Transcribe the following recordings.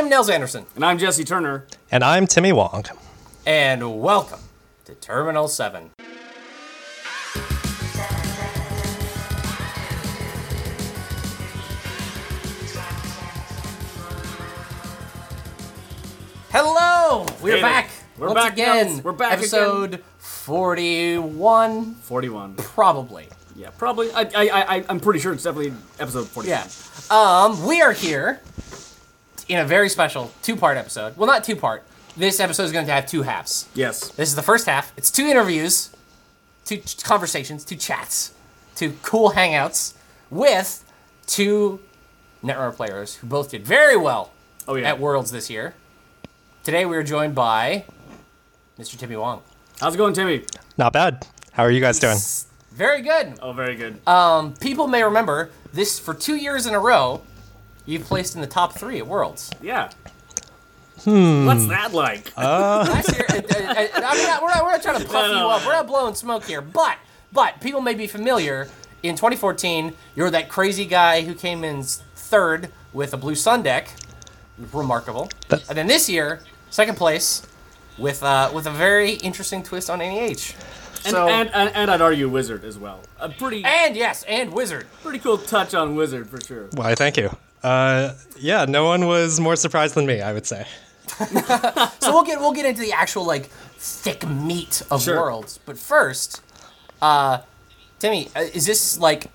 I'm Nels Anderson, And I'm Jesse Turner. And I'm Timmy Wong. and welcome to Terminal 7. Hello! We're Hey there. back We're once back, again. Nels. We're back Episode 41, 41. probably. Yeah, probably. I, I, I, I'm pretty sure it's definitely episode 41. Yeah. Um, we are here in a very special two-part episode. Well, not two-part. This episode is going to have two halves. Yes. This is the first half. It's two interviews, two ch- conversations, two chats, two cool hangouts with two Netrunner players who both did very well Oh, yeah. at Worlds this year. Today we are joined by Mr. Timmy Wong. How's it going, Timmy? Not bad. How are you guys doing? Very good. Oh, very good. Um, people may remember this for two years in a row. You've placed in the top three at Worlds. yeah. Hmm. What's that like? Last year, uh, uh, uh, I'm not, we're, not, we're not trying to puff No, no, you up. We're not blowing smoke here. But, but people may be familiar. In 2014, you were that crazy guy who came in third with a blue sun deck. Remarkable. That- And then this year, second place with uh, with a very interesting twist on NEH. and, So, and, and, and I'd argue Wizard as well. A pretty and yes, and Wizard. pretty cool touch on Wizard for sure. Why, thank you. Uh, yeah, no one was more surprised than me, I would say. So we'll get we'll get into the actual like thick meat of Sure. worlds. But first, uh, Timmy, uh, is this like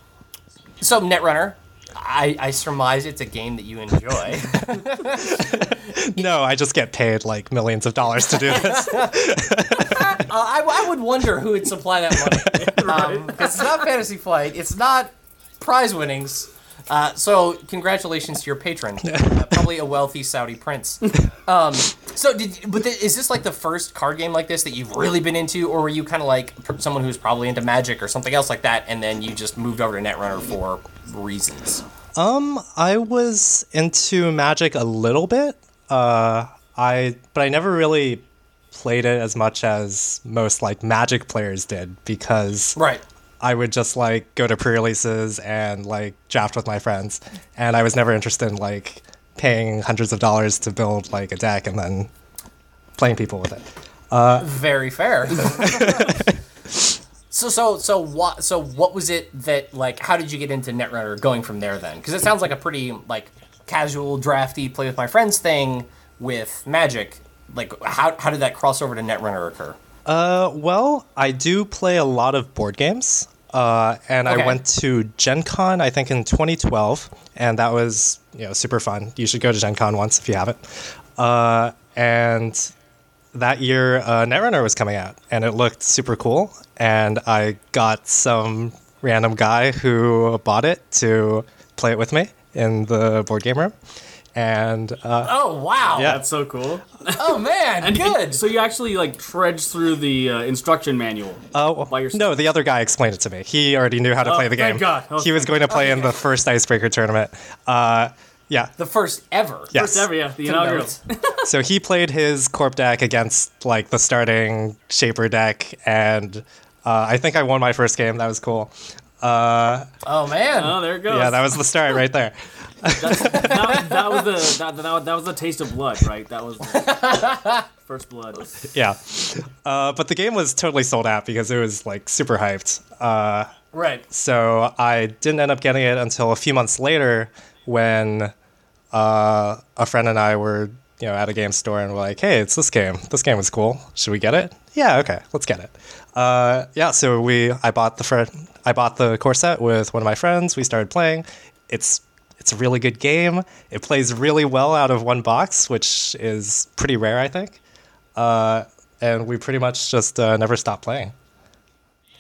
so Netrunner? I, I surmise it's a game that you enjoy. No, I just get paid like millions of dollars to do this. uh, I, I would wonder who would supply that money. Um, 'cause it's not Fantasy Flight. It's not prize winnings. Uh, so congratulations to your patron, uh, probably a wealthy Saudi prince. Um, so did but th- is this like the first card game like this that you've really been into, or were you kind of like pr- someone who's probably into Magic or something else like that, and then you just moved over to Netrunner for reasons? Um, I was into Magic a little bit. Uh, I but I never really played it as much as most like Magic players did because Right. I would just like go to pre-releases and like draft with my friends, and I was never interested in like paying hundreds of dollars to build like a deck and then playing people with it. Very fair. so so so what so what was it that like how did you get into Netrunner going from there then? Because it sounds like a pretty like casual drafty play with my friends thing with Magic. Like how how did that crossover to Netrunner occur? Uh, well, I do play a lot of board games. Uh, and Okay. I went to Gen Con, I think, in 2012, and that was you know super fun. You should go to Gen Con once if you haven't. Uh, and that year, uh, Netrunner was coming out, and it looked super cool. And I got some random guy who bought it to play it with me in the board game room. And uh, Oh wow! Yeah. That's so cool. Oh man, good. So you actually like trudged through the uh, instruction manual. Oh by yourself. no, the other guy explained it to me. He already knew how to Oh, play the game. thank game. God. Oh, he was thank going to play in the first icebreaker tournament. Uh, yeah. the first ever. Yes. First ever, yeah, the To inaugural. So he played his corp deck against like the starting shaper deck, and uh, I think I won my first game. That was cool. Oh man. Oh, there it goes. Yeah, that was the start right there. that, that was the that, that, that was the taste of blood, right? That was the first blood. Yeah. Uh, but the game was totally sold out because it was like super hyped. Uh, right. So I didn't end up getting it until a few months later when uh, a friend and I were, you know, at a game store and we're like, hey, it's this game. This game was cool. Should we get it? Yeah, okay, let's get it. Uh, yeah, so we I bought the fr- I bought the core set with one of my friends. We started playing. It's it's a really good game. It plays really well out of one box, which is pretty rare, I think. Uh, and we pretty much just uh, never stopped playing.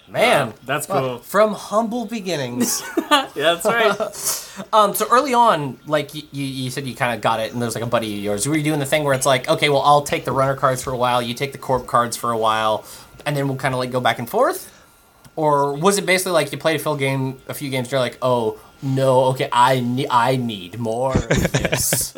Man, That's Well, cool. From humble beginnings. Yeah, that's right. Um, so early on, like you, you, you said, you kind of got it, and there's like a buddy of yours. Were you doing the thing where it's like, okay, well, I'll take the runner cards for a while, you take the corp cards for a while, and then we'll kind of like go back and forth? Or was it basically like you played a full game, a few games, and you're like, oh no, okay, I need, I need more of this.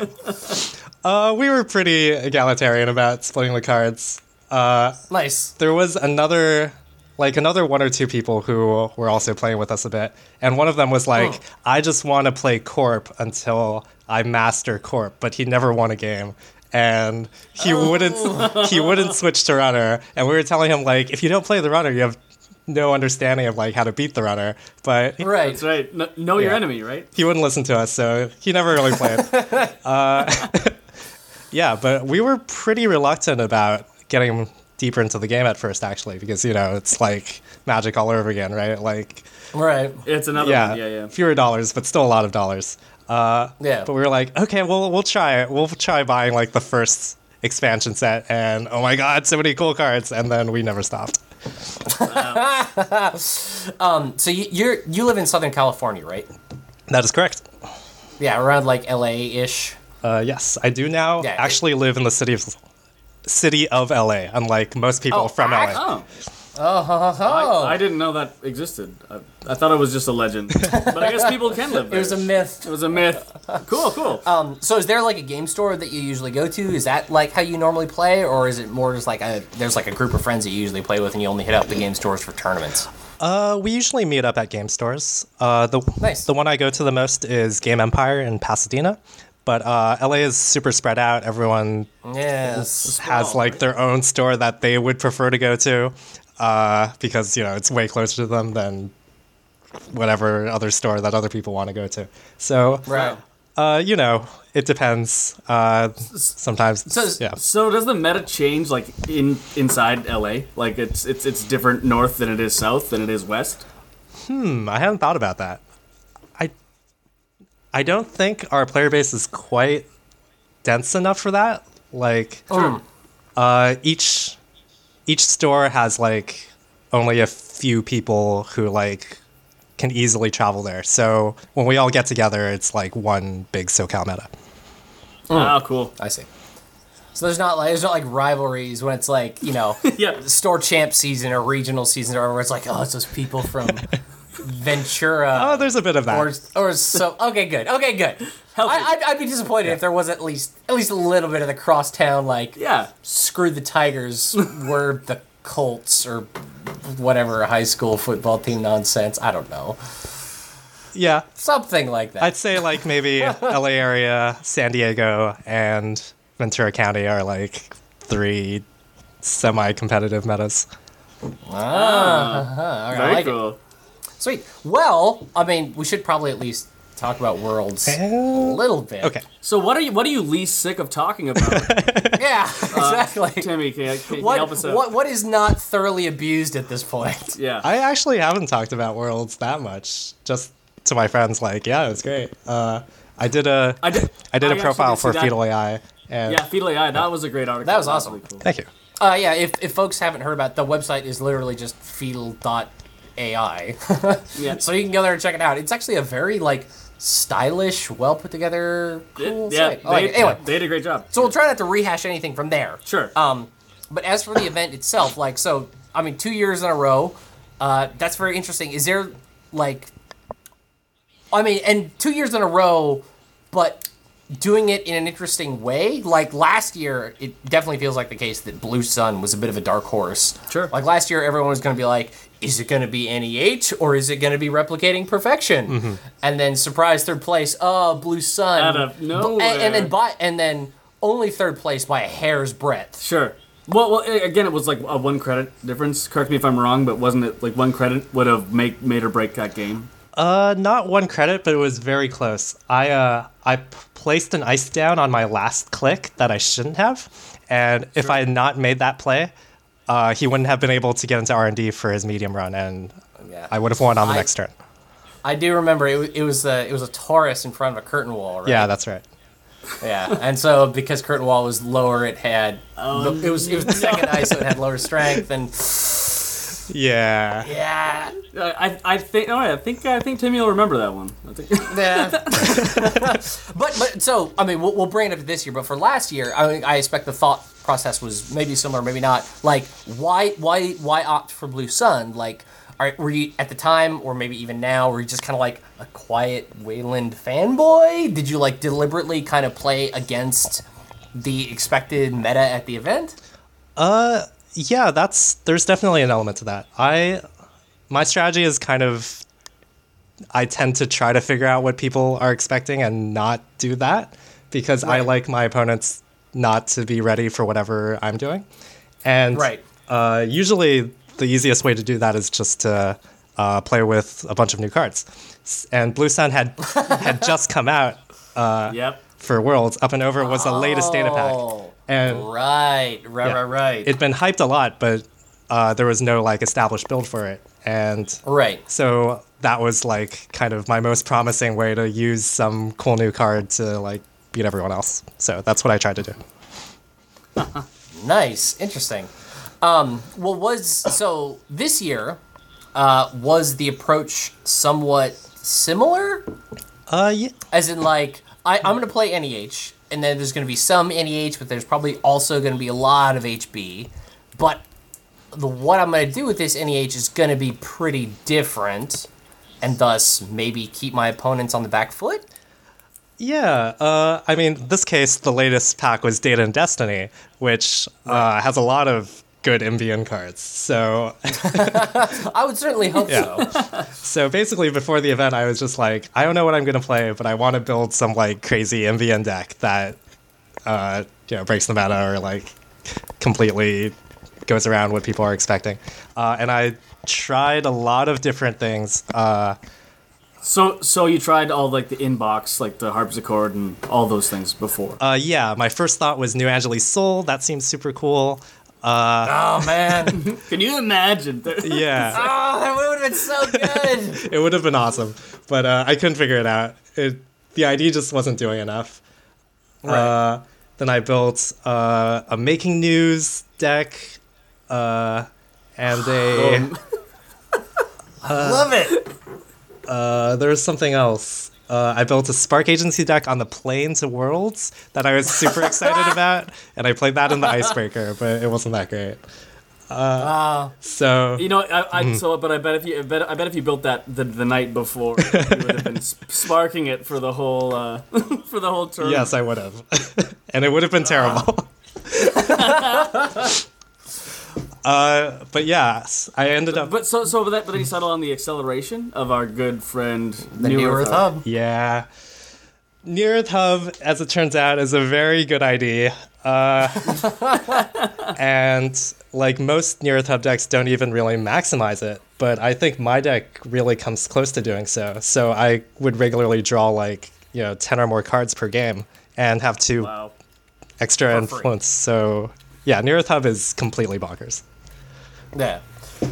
Uh, we were pretty egalitarian about splitting the cards. Uh, nice. there was another like another one or two people who were also playing with us a bit, and one of them was like, Oh. "I just want to play Corp until I master Corp," but he never won a game, and he Oh. wouldn't he wouldn't switch to Runner, and we were telling him like, if you don't play the Runner, you have no understanding of like how to beat the Runner, but he- Right. That's right. Kn- know your Yeah. enemy, right? he wouldn't listen to us, so he never really played. uh, yeah, but we were pretty reluctant about getting deeper into the game at first, actually, because you know it's like magic all over again, right? Like, Right. It's another yeah, one. Yeah, yeah. fewer dollars, but still a lot of dollars. Uh, Yeah. but we were like, okay, well, we'll try it. We'll try buying like the first expansion set, and oh my god, so many cool cards, and then we never stopped. So you, you're you live in Southern California, right? That is correct. Yeah, around like LA ish. Uh, yes, I do now Yeah, it- actually live in the city of city of LA, unlike most people Oh, from LA. Oh, Oh, ho, ho, ho. I, I didn't know that existed. I, I thought it was just a legend. but I guess people can live there. it was a myth. It was a myth. Cool, cool. Um, so is there like a game store that you usually go to? Is that like how you normally play, or is it more just like a there's like a group of friends that you usually play with, and you only hit up the game stores for tournaments? Uh, we usually meet up at game stores. Uh, the Nice. the one I go to the most is Game Empire in Pasadena, but uh, LA is super spread out. Everyone Yes. has like their own store that they would prefer to go to, uh, because you know it's way closer to them than whatever other store that other people want to go to. So, Right. uh, you know, it depends. Uh, sometimes, So- yeah. So does the meta change like in inside LA? Like it's it's it's different north than it is south than it is west. Hmm, I hadn't thought about that. I I don't think our player base is quite dense enough for that. Like uh each each store has like only a few people who like can easily travel there. So when we all get together it's like one big SoCal meta. Oh, oh cool. I see. So there's not like there's not like rivalries when it's like you know Yeah. store champ season or regional season or where it's like oh it's those people from Ventura. Oh, there's a bit of that. or, or so okay good okay good I, I'd, I'd be disappointed if there was at least at least a little bit of the crosstown like Yeah. screw the tigers we're the colts or whatever high school football team nonsense i don't know yeah. something like that I'd say like maybe LA area, San Diego, and Ventura County are like three semi-competitive metas. Ah, uh-huh, I Very like it. Cool. sweet well i mean we should probably at least talk about worlds a little bit Okay. So what are you what are you least sick of talking about? yeah exactly Timmy, can, you- can you what, help us out? what what is not thoroughly abused at this point Yeah. I actually haven't talked about Worlds that much. Just to my friends, like, yeah, it was great. Uh, I did a I did. I did I a profile did for see that. Fetal AI, and Yeah, Fetal AI. That was a great article. That was awesome. really cool. thank you. Uh, yeah, if, if folks haven't heard about it, the website is literally just fetal.ai. Yeah. so you can go there and check it out. It's actually a very like stylish, well put together, cool yeah, site. Like they, it. Anyway, they did a great job. so we'll try not to rehash anything from there. Sure. Um, but as for the event itself, like so, I mean, two years in a row, uh, that's very interesting. Is there like, I mean, and two years in a row, but doing it in an interesting way. Like last year, it definitely feels like the case that Blue Sun was a bit of a dark horse. Sure. Like last year, everyone was going to be like, is it going to be NEH or is it going to be replicating perfection? And then surprise third place, oh, Blue Sun. Out of Bu- and, and then by and then only third place by a hair's breadth. Sure. Well, well, again, it was like a one credit difference. Correct me if I'm wrong, but wasn't it like one credit would have make made or break that game? Uh, not one credit, but it was very close. I uh, I p- placed an ice down on my last click that I shouldn't have, and if I had not made that play, uh, he wouldn't have been able to get into R and D for his medium run, and Yeah. I would have won on the I- next turn. I do remember it, wa- it was a, it was a Taurus in front of a curtain wall, right? Yeah, that's right. Yeah, and so because curtain wall was lower, it had Oh, it was it was the second ice, so it had lower strength, and Yeah. yeah, Uh, I, I think. All right, I think I think Timmy will remember that one. I think. yeah. but but so I mean we'll, we'll bring it up to this year, but for last year, I I expect the thought process was maybe similar, maybe not. Like why why why opt for Blue Sun? Like. Are, were you at the time, or maybe even now, were you just kind of like a quiet Wayland fanboy? Did you like deliberately kind of play against the expected meta at the event? Yeah, that's there's definitely an element to that. I my strategy is kind of I tend to try to figure out what people are expecting and not do that because I like my opponents not to be ready for whatever I'm doing. And Right. uh, usually the easiest way to do that is just to uh, play with a bunch of new cards. And Blue Sun had had just come out yep. for Worlds. Up and Over was the latest data pack. And right, right, yeah. right, right. It'd been hyped a lot, but uh, there was no like established build for it, and right. so that was like kind of my most promising way to use some cool new card to like beat everyone else. So that's what I tried to do. Nice, interesting. Um, well, was so this year uh, was the approach somewhat similar? Uh, yeah, As in, like, I, I'm going to play NEH, and then there's going to be some NEH, but there's probably also going to be a lot of HB. But the what I'm going to do with this NEH is going to be pretty different, and thus maybe keep my opponents on the back foot. yeah. Uh, I mean, this case, the latest pack was Data and Destiny, which uh, has a lot of good NBN cards. So I would certainly hope Yeah. so. So basically, before the event, I was just like, I don't know what I'm gonna play, but I want to build some like crazy NBN deck that, uh, you know, breaks the meta or like completely goes around what people are expecting. Uh, and I tried a lot of different things. Uh, So so you tried all like the inbox, like the Haarpsichord and all those things before. uh, yeah, my first thought was New Angeles Sol. That seems super cool. Oh, man. Can you imagine? Yeah, Oh, that would have been so good. it would have been awesome, but uh, I couldn't figure it out. It, the ID just wasn't doing enough. Uh, then I built uh, a making news deck, uh, and a Um, Love it. uh, there was something else. Uh, I built a Spark Agency deck on the plane to Worlds that I was super excited about, and I played that in the Icebreaker, but it wasn't that great. Uh, So You know, I, I Mm-hmm. so but I bet if you I bet, I bet if you built that the, the night before, you would have been sparking it for the whole uh, for the whole term. yes, I would have, and it would have been terrible. Uh, but yeah, I ended up. But so so that, but then you settle on the acceleration of our good friend the Near Earth Hub. Yeah. Near Earth Hub, as it turns out, is a very good idea. Uh, and like most Near Earth Hub decks don't even really maximize it, but I think my deck really comes close to doing so. So I would regularly draw like, you know, 10 or more cards per game and have two Wow. extra For free. influence. So yeah, Near Earth Hub is completely bonkers. Yeah.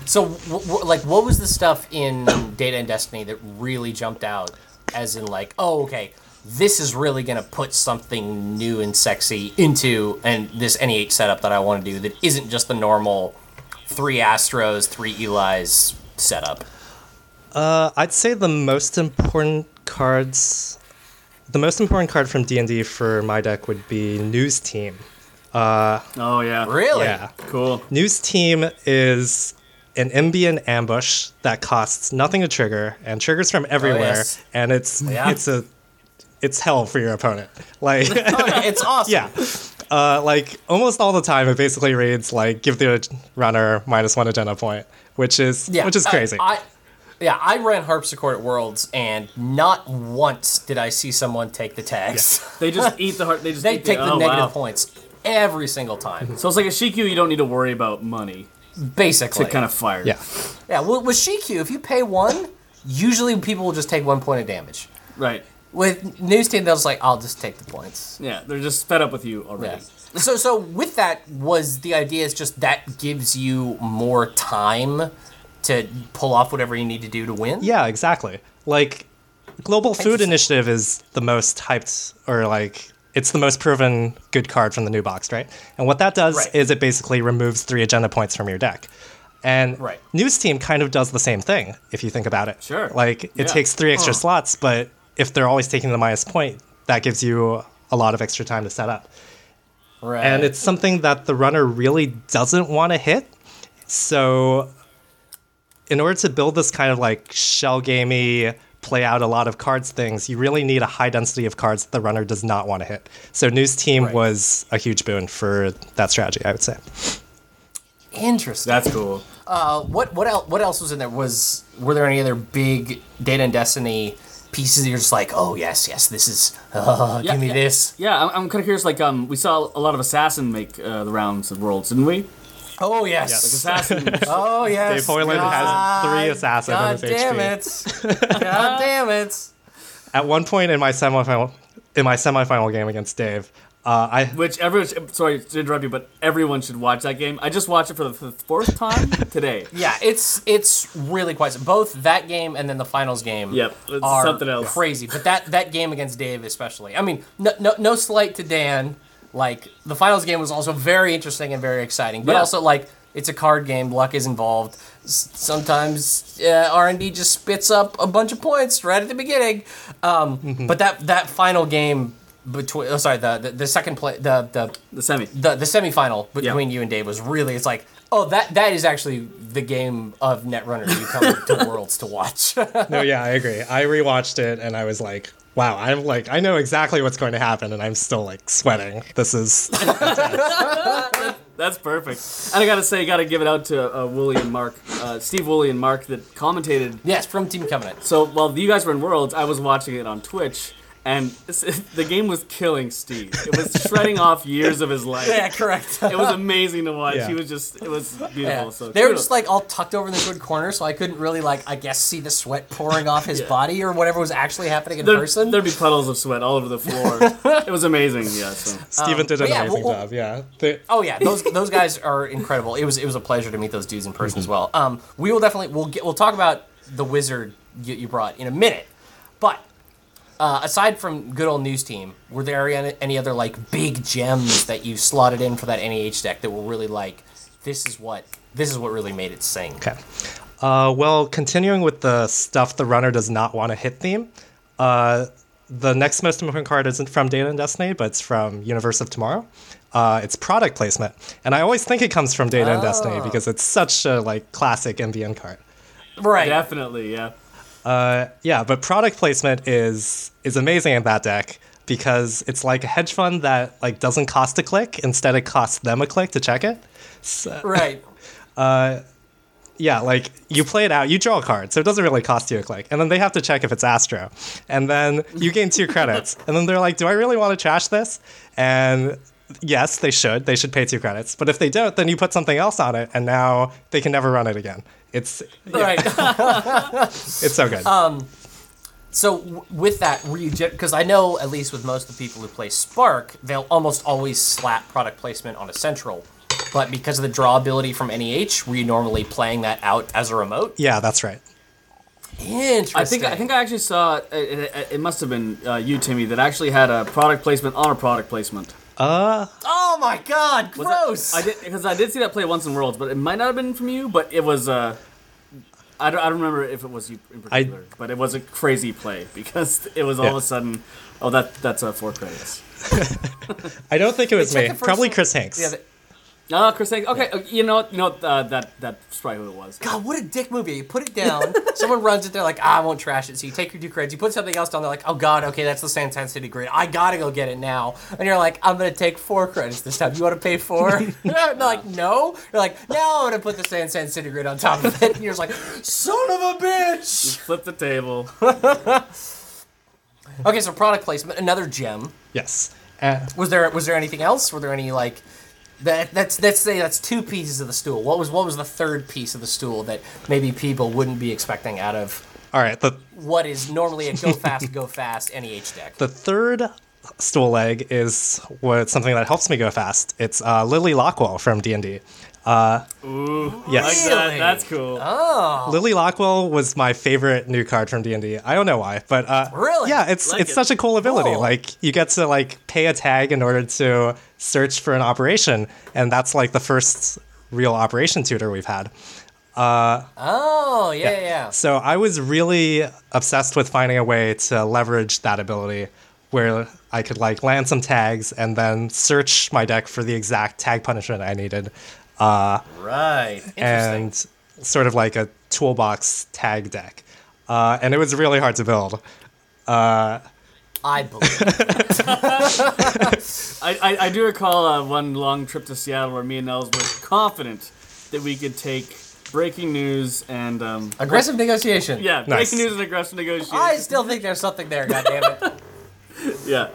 So, w- w- like, what was the stuff in Data and Destiny that really jumped out? As in, like, oh, okay, this is really gonna put something new and sexy into and this NEH setup that I want to do that isn't just the normal three Astros, three Eli's setup. Uh, I'd say the most important cards, the most important card from D and D for my deck would be News Team. Oh yeah. Really? Yeah, Cool. News Team is an NBN ambush that costs nothing to trigger and triggers from everywhere, yes. and it's Yeah. it's a it's hell for your opponent. Like Oh, yeah, it's awesome. yeah. Uh, like almost all the time, it basically reads like give the runner minus one agenda point, which is Yeah, which is crazy. I, yeah, I ran Haarpsichord at Worlds, and not once did I see someone take the tags. They just eat the heart. They just they eat take the oh, negative wow. points every single time, So it's like a Shiku. You don't need to worry about money basically. to kind of fire. yeah. Yeah, well, with Shikyu, if you pay one, usually people will just take one point of damage. Right. With News Team, they'll just like, I'll just take the points. Yeah. They're just fed up with you already. Yeah. So, so with that, was the idea is just that gives you more time to pull off whatever you need to do to win? Yeah, exactly. Like Global Food Initiative is the most hyped or like it's the most proven good card from the new box, right? And what that does Right. is it basically removes three agenda points from your deck. And Right. News Team kind of does the same thing if you think about it. Sure. Like it Yeah. takes three extra slots, but if they're always taking the minus point, that gives you a lot of extra time to set up. Right. And it's something that the runner really doesn't want to hit. So, in order to build this kind of like shell gamey, play out a lot of cards things, you really need a high density of cards that the runner does not want to hit. So, News Team Right. was a huge boon for that strategy, I would say. Interesting. That's cool. Uh, what what else? What else was in there? Was were there any other big Data and Destiny pieces? That you're just like, oh yes, yes, this is. Uh, Yeah, give me yeah. this. Yeah, I'm, I'm kind of curious. Like, um, we saw a lot of Assassin make uh, the rounds of worlds, didn't we? Like Oh yes. Assassin. Oh yes. Dave Hoyland has three assassins on God his damn HB. it! God damn it! At one point in my semifinal, in my semifinal game against Dave, uh, I Which everyone, sorry to interrupt you, but everyone should watch that game. I just watched it for the fourth time today. Yeah, it's it's really quite both that game and then the finals game. Yep, it's are something else. crazy. But that that game against Dave especially. I mean, no no, no slight to Dan. Like the finals game was also very interesting and very exciting, but Yeah. also like it's a card game. Luck is involved. S- sometimes uh, R and D just spits up a bunch of points right at the beginning. Um, Mm-hmm. But that that final game between oh sorry the the, the second play the the The semi. the the semifinal between Yeah. you and Dave was really it's like oh that that is actually the game of Netrunner you come to Worlds to watch. no, yeah, I agree. I rewatched it and I was like, wow, I'm like, I know exactly what's going to happen, and I'm still like sweating. This is That's perfect. And I gotta say, gotta give it out to uh, Wooly and Mark, uh, Steve Wooly and Mark that commentated. yes, from Team Covenant. So while you guys were in Worlds, I was watching it on Twitch, and the game was killing Steve. It was shredding off years of his life. Yeah, correct. It was amazing to watch. Yeah. He was just, it was beautiful. Yeah. So they were just like all tucked over in this good corner, so I couldn't really like I guess see the sweat pouring off his Yeah. body or whatever was actually happening in person. There'd be puddles of sweat all over the floor. it was amazing. Yeah. So. Steven did an yeah, amazing well- well- job. Yeah, The- Oh yeah, those those guys are incredible. It was it was a pleasure to meet those dudes in person as well. Um, we will definitely we'll get we'll talk about the wizard you, you brought in a minute, but uh, aside from good old news team, were there any, any other like big gems that you slotted in for that NEH deck that were really like this is what this is what really made it sing? Okay. Uh, well, continuing with the stuff the runner does not want to hit theme, uh, the next most important card isn't from Data and Destiny, but it's from Universe of Tomorrow. Uh, it's product placement, and I always think it comes from Data and Destiny because it's such a like classic NBN card. Right. Definitely. Yeah. Uh, yeah, but product placement is is amazing in that deck because it's like a hedge fund that like doesn't cost a click. Instead, it costs them a click to check it. Right. Uh, yeah, like you play it out, you draw a card, so it doesn't really cost you a click. And then they have to check if it's Astro. And then you gain two credits. And then they're like, do I really want to trash this? And yes, they should. They should pay two credits. But if they don't, then you put something else on it, and now they can never run it again. It's Right. it's so good. Um, So w- with that, because I know at least with most of the people who play Spark, they'll almost always slap product placement on a central. But because of the draw ability from NEH, were you normally playing that out as a remote? yeah, that's right. Interesting. I think I think I actually saw it. It, it must have been uh, you, Timmy, that actually had a product placement on a product placement. Oh my god, Was that- I did because I did see that play once in Worlds, but it might not have been from you. But it was. Uh, I don't, I don't remember if it was you in particular, but it was a crazy play because it was all of a sudden. Oh, that that's uh, four credits. I don't think it was check me. Probably. Chris Hanks. Yeah, the- Oh, Chris Hanks. Okay, uh, you know what? You know what? Uh, that that's probably who it was. God, what a dick movie! You put it down, someone runs it, they're like, ah, I won't trash it. So you take your two credits, you put something else down, they're like, oh god, okay, that's the San San City grid. I gotta go get it now. And you're like, I'm gonna take four credits this time. You want to pay four? they're like, no. You're like, now I'm gonna put the San San City grid on top of it. And you're just like, son of a bitch. You Flip the table. Okay, so product placement, another gem. Yes. Uh, Was there was there anything else? Were there any like that? That's let's say that's two pieces of the stool. What was what was the third piece of the stool that maybe people wouldn't be expecting out of all right. The what is normally a go fast, go fast NEH deck? The third stool leg is what something that helps me go fast. It's uh, Lily Lockwell from D and D. Like Yes, that. That's cool. Oh, Lily Lockwell was my favorite new card from D and I don't know why, but uh, Really? yeah, it's Like it's it. such a cool ability. Cool. Like you get to like pay a tag in order to search for an operation, and that's like the first real operation tutor we've had. Oh yeah, yeah. yeah. So I was really obsessed with finding a way to leverage that ability where I could like land some tags and then search my deck for the exact tag punishment I needed Right. And sort of like a toolbox tag deck. Uh, and it was really hard to build. I believe. I, I, I do recall uh, one long trip to Seattle where me and Nels were confident that we could take breaking news and um, Aggressive negotiation. yeah, Nice. breaking news and aggressive negotiation. I still think there's something there. God damn it. Yeah.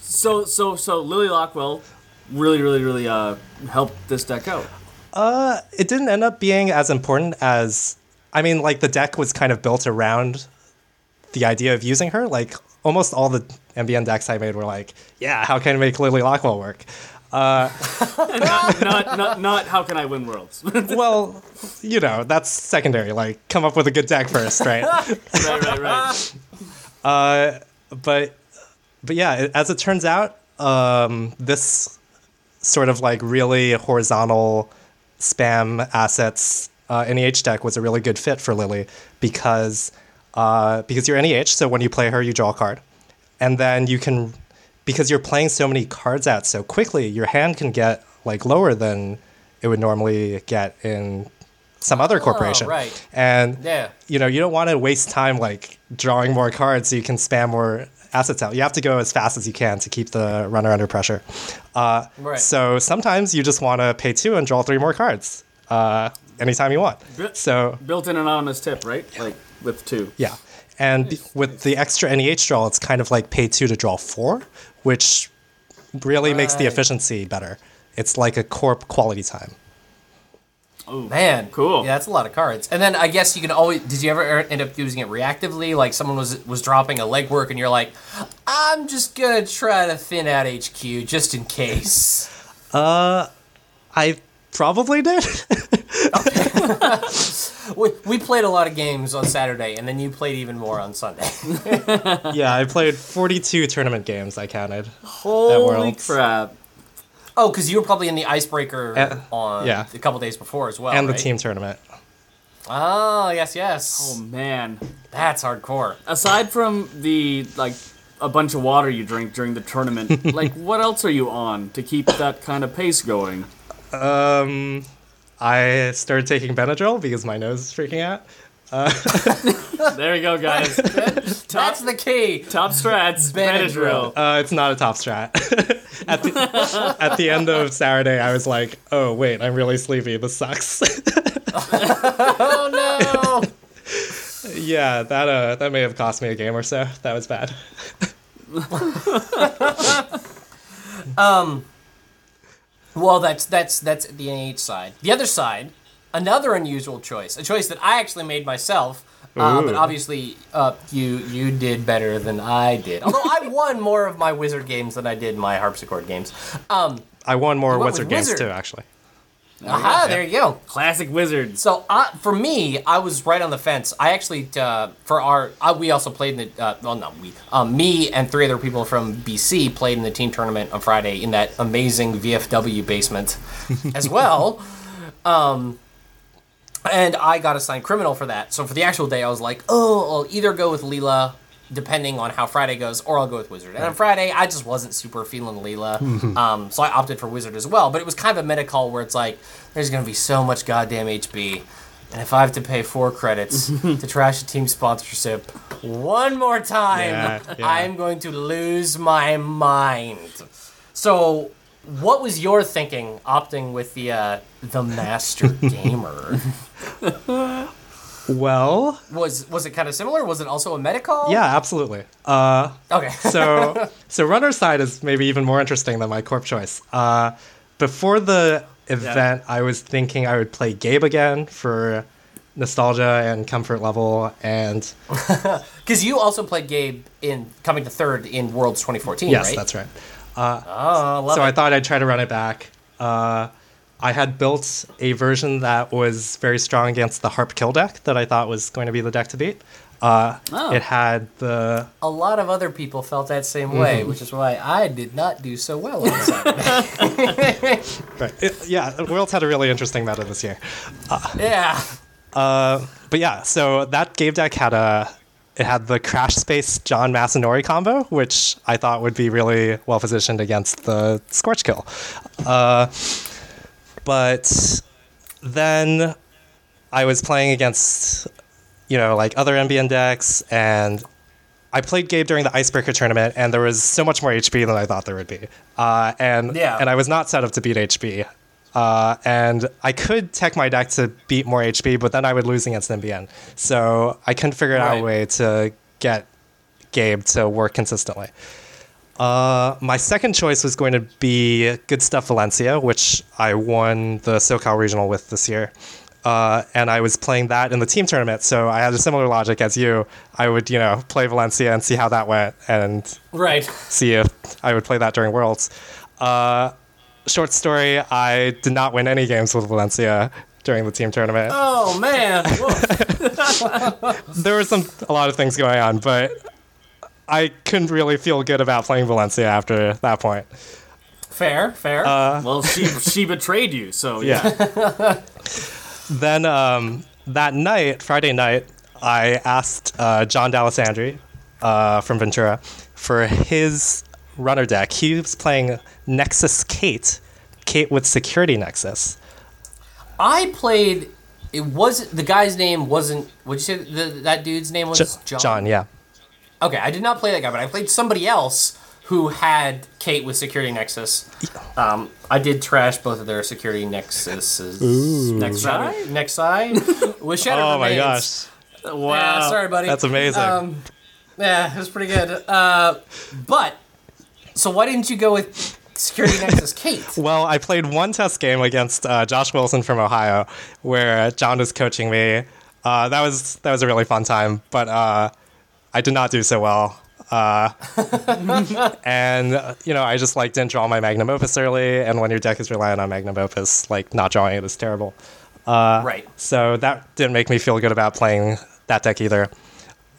So so so Lily Lockwell really really really uh helped this deck out. Uh, it didn't end up being as important as I mean, like the deck was kind of built around the idea of using her. Like almost all the NBN decks I made were like, yeah, how can I make Lily Lockwell work? not, not not not, how can I win worlds? Well, you know, that's secondary. Like, come up with a good deck first, right? right, right. Uh, but but yeah, as it turns out, um, this sort of like really horizontal spam assets uh, NEH deck was a really good fit for Lily because uh, because you're NEH, so when you play her, you draw a card, and then you can because you're playing so many cards out so quickly, your hand can get like lower than it would normally get in some other corporation. Oh, right. And Yeah. you know, you don't want to waste time like drawing more cards so you can spam more assets out. You have to go as fast as you can to keep the runner under pressure. Uh, Right. So sometimes you just want to pay two and draw three more cards uh, anytime you want. Bit- So Built-in anonymous tip, right? Like with two. yeah, and with the extra NEH draw, it's kind of like pay two to draw four, which really makes the efficiency better. It's like a corp quality time. Man, Cool. Yeah, that's a lot of cards. And then I guess you can always. Did you ever er, end up using it reactively? Like someone was was dropping a legwork, and you're like, I'm just gonna try to thin out HQ just in case. Uh, I probably did. we, we played a lot of games on Saturday, and then you played even more on Sunday. yeah, I played 42 tournament games. I counted. Holy Worlds. crap! Oh, because you were probably in the icebreaker Uh, on yeah. a couple days before as well. and the team tournament. Oh yes, yes. Oh man. That's hardcore. Aside from the like a bunch of water you drink during the tournament, like what else are you on to keep that kind of pace going? Um, I started taking Benadryl because my nose is freaking out. There you go, guys. That's the key. Top strats, Benadryl. Benadryl. Uh, it's not a top strat. at, the, at the end of Saturday, I was like, oh, wait, I'm really sleepy. This sucks. Oh no. yeah, that uh, that may have cost me a game or so. That was bad. um, Well, that's that's that's the NH side. The other side, another unusual choice, a choice that I actually made myself. Uh, but obviously, uh, you you did better than I did. Although I won more of my wizard games than I did my Haarpsichord games. Um, I won more went with Wizard games Wizard. too, actually. aha, there you go. Classic wizard. So uh, for me, I was right on the fence. I actually uh, for our uh, we also played in the uh, well not we um, me and three other people from BC played in the team tournament on Friday in that amazing VFW basement as well. Um, and I got assigned criminal for that. So for the actual day, I was like, oh, I'll either go with Leela, depending on how Friday goes, or I'll go with Wizard. And on Friday, I just wasn't super feeling Leela, um, so I opted for Wizard as well. But it was kind of a meta call where it's like, there's gonna be so much goddamn HB. And if I have to pay four credits to trash a team sponsorship one more time, Yeah, yeah. I'm going to lose my mind. So, what was your thinking opting with the uh, the master gamer? Well, Was was it kind of similar? Was it also a meta call? yeah, absolutely. Uh, Okay. so so runner side is maybe even more interesting than my corp choice. Uh, before the event, I was thinking I would play Gabe again for nostalgia and comfort level, and Because you also played Gabe in coming to third in Worlds 2014, yes, right? that's right. Oh, love so it. I thought I'd try to run it back. Uh, I had built a version that was very strong against the Harp Kill deck that I thought was going to be the deck to beat. Uh, Oh. It had the a lot of other people felt that same way, Mm-hmm. which is why I did not do so well on Saturday. right, it- yeah. Worlds had a really interesting meta this year. yeah. But yeah, so that game deck had a it had the Crash Space John Masanori combo, which I thought would be really well positioned against the Scorch Kill. Uh, but then I was playing against you know like other NBN decks, and I played Gabe during the Icebreaker tournament, and there was so much more HB than I thought there would be. Uh, and Yeah. and I was not set up to beat HB. Uh, and I could tech my deck to beat more HB, but then I would lose against NBN. So I couldn't figure out a way to get Gabe to work consistently. Uh, my second choice was going to be Good Stuff Valencia, which I won the SoCal Regional with this year. Uh, and I was playing that in the team tournament, so I had a similar logic as you. I would, you know, play Valencia and see how that went, and Right. see if I would play that during Worlds. Uh, short story: I did not win any games with Valencia during the team tournament. Oh man. There were some a lot of things going on, but I couldn't really feel good about playing Valencia after that point. fair. Fair. Well, she she betrayed you, so yeah. Yeah. then um, that night, Friday night, I asked uh, John D'Alessandri uh, from Ventura for his runner deck. He was playing Nexus Kate, Kate with Security Nexus. I played. It was the guy's name wasn't. Would you say the, that dude's name was J- John? John, yeah. Okay, I did not play that guy, but I played somebody else who had Kate with Security Nexus. Um, I did trash both of their Security Nexuses. Next side? Next side? with Shattered Oh my Remains. gosh, Wow. Yeah, sorry, buddy. that's amazing. Um, yeah, it was pretty good. Uh, but so why didn't you go with Security Nexus Kate? Well, I played one test game against uh, Josh Wilson from Ohio, where John was coaching me. Uh, that was that was a really fun time, but uh, I did not do so well. Uh, and uh, you know, I just like didn't draw my magnum opus early, and when your deck is reliant on magnum opus, like not drawing it is terrible. right. So that didn't make me feel good about playing that deck either.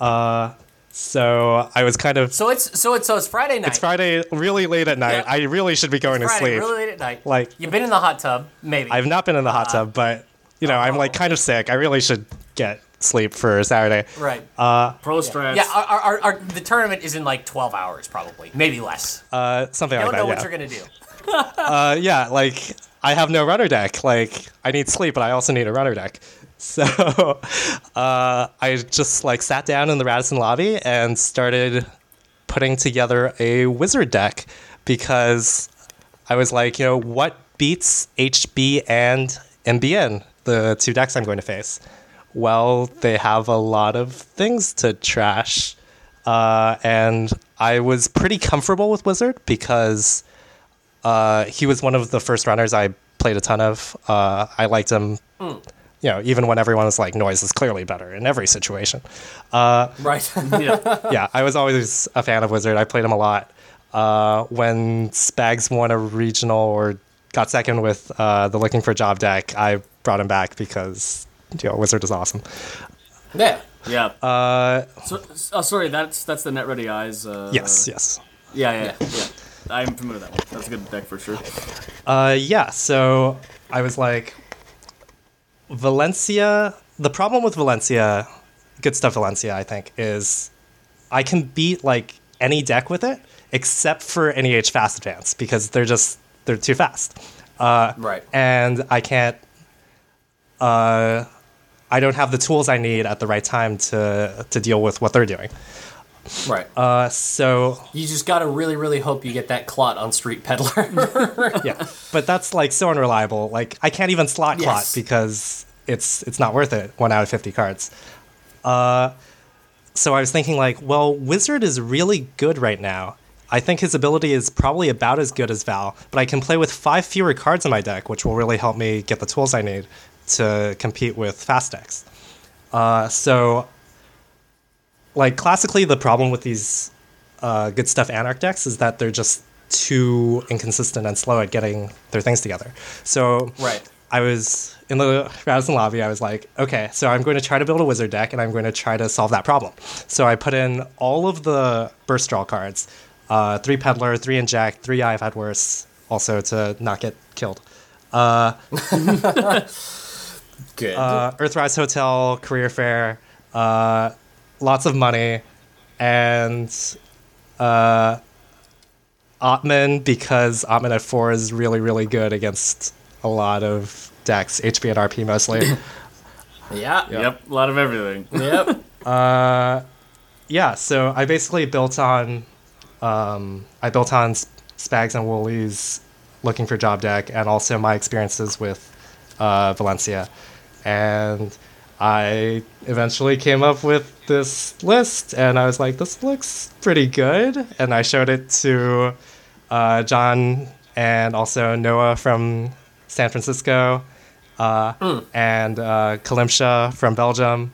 Uh, so I was kind of. So it's so it's so it's Friday night. It's Friday, really late at night. Yeah. I really should be going to Friday, sleep. really late at night. Like- you've been in the hot tub, maybe. I've not been in the hot tub, but you know, I'm like kind of sick. I really should get sleep for Saturday. right. Pro strats. yeah, our, our, our, our, the tournament is in like 12 hours, probably, maybe less. Uh, something like that. I don't know that. what Yeah. you're gonna do. Uh, yeah, like I have no runner deck. Like I need sleep, but I also need a runner deck. So uh, I just like sat down in the Radisson lobby and started putting together a wizard deck because I was like, you know, what beats HB and NBN, the two decks I'm going to face? Well, they have a lot of things to trash. Uh, and I was pretty comfortable with Wizard because uh, he was one of the first runners I played a ton of. Uh, I liked him, you know, even when everyone was like, noise is clearly better in every situation. Right. Yeah. yeah, I was always a fan of Wizard. I played him a lot. Uh, when Spags won a regional or got second with uh, the Looking for a Job deck, I brought him back because you know, Wizard is awesome. yeah. Yeah. Uh, So, oh, sorry. That's that's the Net Ready Eyes. Uh, yes, yes. Yeah, yeah, yeah. I'm familiar with that one. That's a good deck for sure. Uh, yeah, so I was like, Valencia. The problem with Valencia, good stuff Valencia, I think, is I can beat like any deck with it except for NEH Fast Advance because they're just they're too fast. Uh, Right. and I can't. Uh, I don't have the tools I need at the right time to to deal with what they're doing. Right. Uh, so you just gotta really, really hope you get that clot on Street Peddler. yeah, but that's like so unreliable. Like I can't even slot clot Yes. because it's it's not worth it. One out of fifty cards. Uh, so I was thinking like, well, Wizard is really good right now. I think his ability is probably about as good as Val, but I can play with five fewer cards in my deck, which will really help me get the tools I need to compete with fast decks. Uh, so, like classically, the problem with these uh, good stuff Anarch decks is that they're just too inconsistent and slow at getting their things together. So Right. I was in the Radisson lobby. I was like, okay, so I'm going to try to build a wizard deck, and I'm going to try to solve that problem. So I put in all of the burst draw cards: uh, three peddler, three inject, three I've had worse, also to not get killed. Good. Uh, Earthrise Hotel, career fair, uh, lots of money, and uh, Otman because Otman at four is really really good against a lot of decks, HB and RP mostly. yeah. Yep. A lot of everything. Yep. yeah, so I basically built on, um, I built on Spags and Woolies looking for job deck and also my experiences with uh, Valencia. And I eventually came up with this list and I was like, this looks pretty good. And I showed it to uh, John and also Noah from San Francisco uh, and uh, Calimsha from Belgium.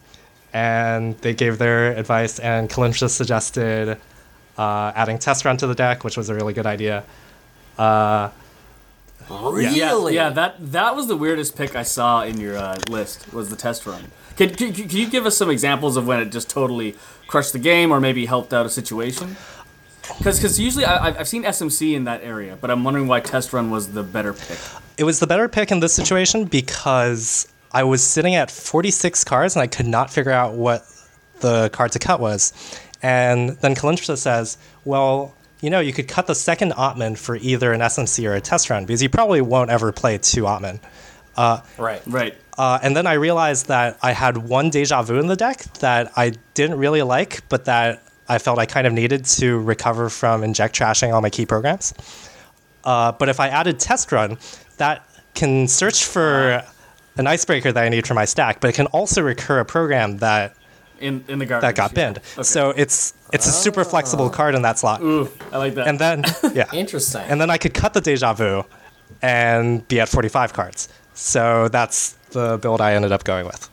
And they gave their advice, and Calimsha suggested uh, adding test run to the deck, which was a really good idea. Really? Yeah, yeah, that that was the weirdest pick I saw in your uh, list was the test run. Can, can, can you give us some examples of when it just totally crushed the game or maybe helped out a situation? Because usually I, I've- I've seen SMC in that area, but I'm wondering why test run was the better pick. it was the better pick in this situation because I was sitting at 46 cards and I could not figure out what the card to cut was. And then Kalintra says, well, you know, you could cut the second Otman for either an SMC or a test run because you probably won't ever play two Otman. Right. Right. Uh, and then I realized that I had one Deja Vu in the deck that I didn't really like, but that I felt I kind of needed to recover from inject trashing all my key programs. Uh, but if I added Test Run, that can search for an icebreaker that I need for my stack, but it can also recur a program that, In in the garbage. that got yeah. binned. Okay. So it's it's a super flexible card in that slot. Ooh, I like that. And then yeah, Interesting. and then I could cut the Deja Vu and be at 45 cards. So that's the build I ended up going with.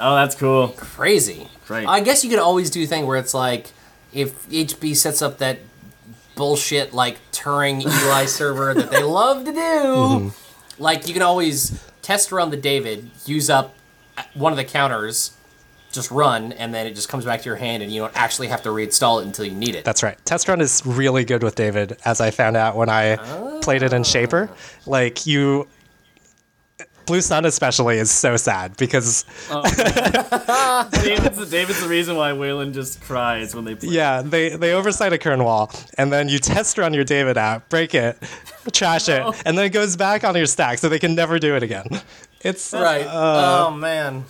oh, that's cool. Crazy. Right. I guess you could always do a thing where it's like, if HB sets up that bullshit like Turing Eli server that they love to do, Mm-hmm. like you can always test run the David, use up one of the counters, just run, and then it just comes back to your hand, and you don't actually have to reinstall it until you need it. That's right. Test run is really good with David, as I found out when I played it in Shaper. Like you, Blue Sun especially is so sad because David's, the, David's the reason why Weyland just cries when they play. yeah, they they oversight a Curtain Wall, and then you test run your David out, break it, trash it, and then it goes back on your stack, so they can never do it again. It's right. Uh, oh man.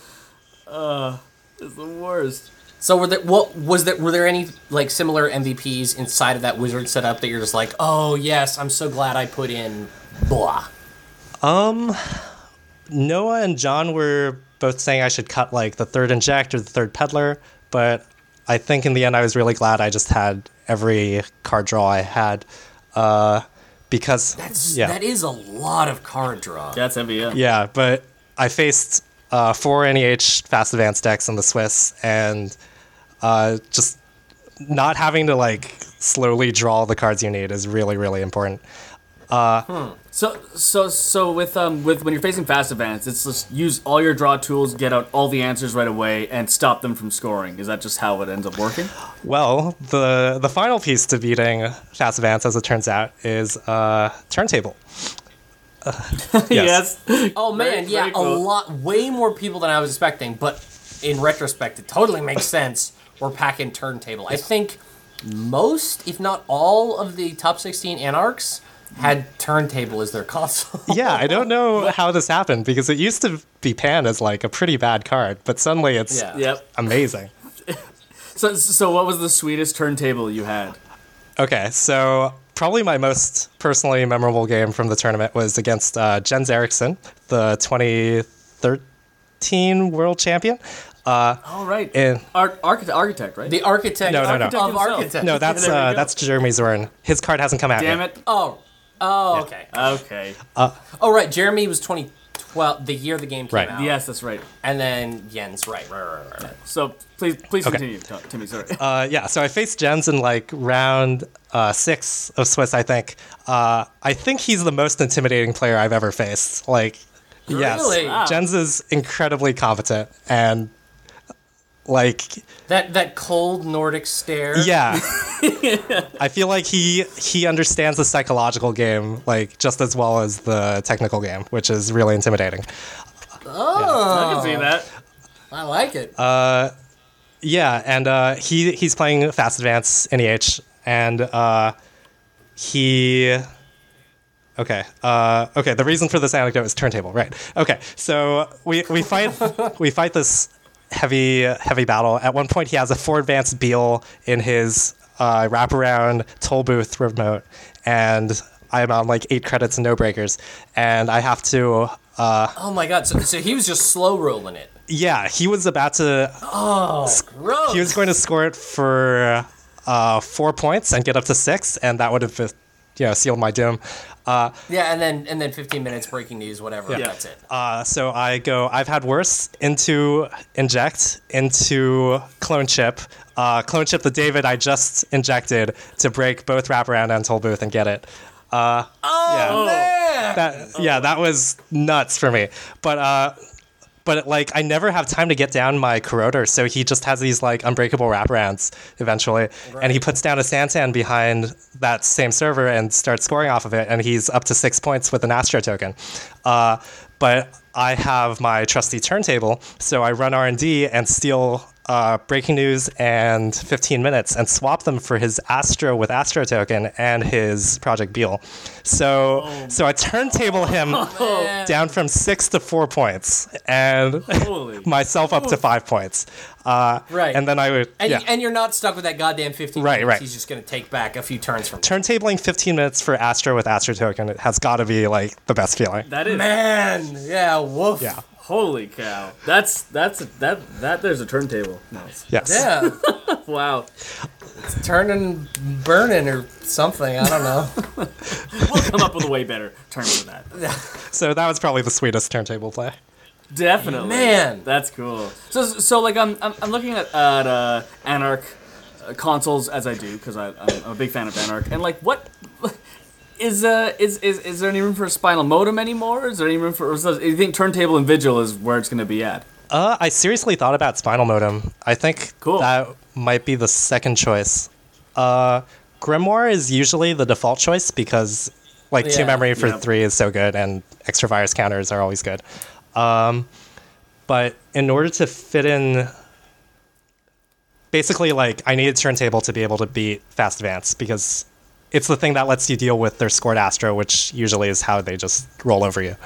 It's the worst. So were there what was there were there any like similar MVPs inside of that wizard setup that you're just like, oh yes, I'm so glad I put in blah. Um Noah and John were both saying I should cut like the third inject or the third peddler, but I think in the end I was really glad I just had every card draw I had, uh, because That's yeah, that is a lot of card draw. That's heavy, yeah. yeah. But I faced uh, four NEH fast advanced decks in the Swiss, and uh, just not having to like slowly draw the cards you need is really really important. So so so with um with when you're facing fast advance, it's just use all your draw tools, get out all the answers right away, and stop them from scoring. Is that just how it ends up working? Well, the the final piece to beating fast advance, as it turns out, is uh, turntable. Uh, yes. Oh man, Very- yeah, very cool. a lot, way more people than I was expecting. But in retrospect, it totally makes sense. We're packing turntable. I think most, if not all, of the top 16 anarchs had turntable as their console. yeah, I don't know how this happened because it used to be panned as like a pretty bad card, but suddenly it's Yeah. Yep. amazing. So so what was the sweetest turntable you had? Okay, so probably my most personally memorable game from the tournament was against uh, Jens Eriksson, the 2013 world champion. Uh, All right. and Ar- architect, architect, right? the architect, No, no, no. of Architect himself. architect. no, that's uh, that's Jeremy Zorn. His card hasn't come out Damn yet. it. Oh, oh, okay. Okay. Oh, right. Jeremy was 2012, the year the game came Right. out. Yes, that's right. And then Jens, right, right, right, right. right. So please please Okay. continue, Timmy. Sorry. Uh, yeah, so I faced Jens in like round uh, six of Swiss, I think. Uh, I think he's the most intimidating player I've ever faced. Like, yes, Wow. Jens is incredibly competent and like, That that cold Nordic stare. yeah. I feel like he he understands the psychological game like just as well as the technical game, which is really intimidating. Oh I can see that. I like it. Uh, Yeah, and uh, he he's playing Fast Advance NEH, and uh, he. Okay. Uh, okay. The reason for this anecdote is turntable, right? Okay. So we we fight we fight this heavy heavy battle. At one point, he has a four advanced Beale in his uh, wraparound toll booth remote, and I'm on like eight credits and no breakers, and I have to. Uh, Oh my god! So, so he was just slow rolling it. yeah, he was about to. Oh, gross. He was going to score it for uh, four points and get up to six, and that would have, you know, sealed my doom. Uh, yeah, and then and then 15 minutes breaking news, whatever. Yeah. That's it. Uh, so I go, I've had worse into inject, into clone chip. Uh, clone chip the David I just injected to break both wraparound and toll booth and get it. Uh, Oh, man! that, yeah, that was nuts for me. But uh, but like I never have time to get down my corroder, so he just has these like unbreakable wraparounds eventually, and he puts down a SanSan behind that same server and starts scoring off of it, and he's up to six points with an Astro token. Uh, but I have my trusty turntable, so I run R and D and steal. Uh, breaking news and 15 minutes and swap them for his Astro with Astro token and his Project Beale. So so I turntable him Man. down from six to four points and myself up to five points. Uh, Right. And then I would, And, yeah. you, and you're not stuck with that goddamn 15 Right, minutes. right. He's just going to take back a few turns from Turntabling 15 minutes for Astro with Astro token it has got to be like the best feeling. That is. Man, yeah, woof. Yeah. Holy cow. That's that's that that there's a turntable. Nice. Yes. Yeah, Wow. turning, burning or something. I don't know. We'll come up with a way better term for that. So that was probably the sweetest turntable play. Definitely. Man. That's cool. So so like I'm I'm, I'm looking at at uh, Anarch uh, consoles as I do because I'm, I'm a big fan of Anarch and like what. Is uh is, is is there any room for a spinal modem anymore? Is there any room for? Or is you think turntable and vigil is where it's going to be at? Uh, I seriously thought about Spinal Modem. I think Cool. that might be the second choice. Uh, Grimoire is usually the default choice because, like, two memory for Yeah. three is so good, and extra virus counters are always good. Um, but in order to fit in, basically, like, I needed turntable to be able to beat Fast Advance because it's the thing that lets you deal with their scored Astro, which usually is how they just roll over you.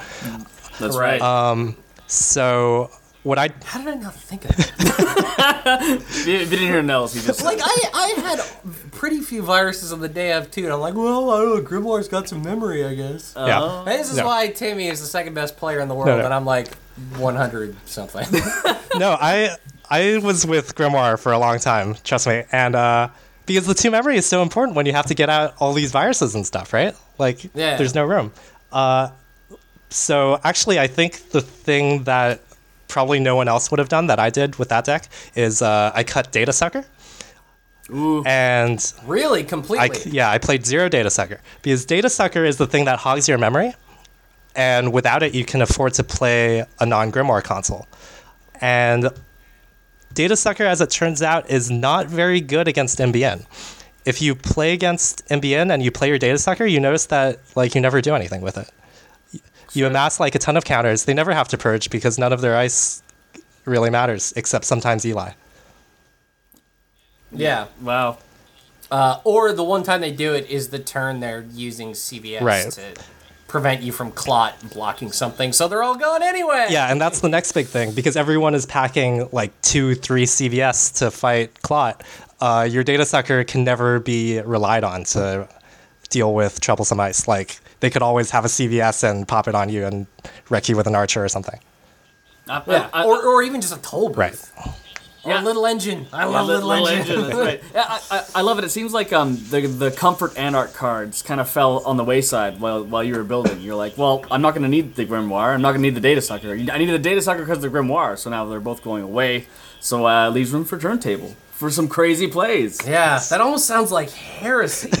That's Right. right. So what I How did I not think of that? if you if you didn't hear Nils, he just like, I, I had pretty few viruses on the day of, too, and I'm like, well, I don't know, Grimoire's got some memory, I guess. yeah. and this is no. why Timmy is the second best player in the world, No, no. and I'm like 100 something. no, I I was with Grimoire for a long time, trust me, and uh, because the two memory is so important when you have to get out all these viruses and stuff, right? Like, Yeah. there's no room. Uh, so actually, I think the thing that probably no one else would have done that I did with that deck is uh, I cut Data Sucker, Ooh. and really, I completely. yeah I played zero Data Sucker because Data Sucker is the thing that hogs your memory, and without it you can afford to play a non Grimoire console, and Data Sucker, as it turns out, is not very good against NBN. If you play against NBN and you play your Data Sucker, you notice that like you never do anything with it. You amass like a ton of counters. They never have to purge because none of their ice really matters, except sometimes Eli. yeah. Wow. Uh, or the one time they do it is the turn they're using CVS Right. to prevent you from clot blocking something, so they're all gone anyway. Yeah, and that's the next big thing because everyone is packing like two, three CVS to fight Clot. Uh, your data sucker can never be relied on to deal with troublesome ice. Like they could always have a CVS and pop it on you and wreck you with an archer or something. I, Yeah. I- I- or, or even just a toll booth. Right. Or Yeah. a little engine. I love li- little, engine. that's right. Yeah, I, I, I love it. It seems like um the the comfort anarch cards kind of fell on the wayside while while you were building. You're like, well, I'm not going to need the grimoire. I'm not going to need the data sucker. I needed the data sucker because of the grimoire. So now they're both going away. So uh, leaves room for turntable for some crazy plays. yeah, that almost sounds like heresy.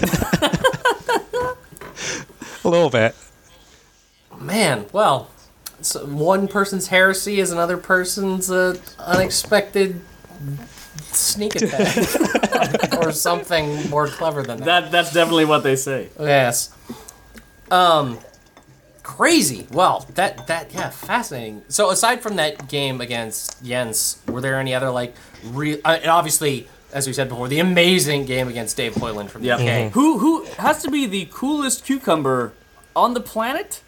A little bit. Man, well, so one person's heresy is another person's uh, unexpected sneak attack. or something more clever than that. That that's definitely what they say. Yes. Um, crazy. Well, that that yeah, fascinating. So aside from that game against Jens, were there any other like real? Uh, and obviously, as we said before, the amazing game against Dave Hoyland from the Yeah. UK. Who who has to be the coolest cucumber on the planet?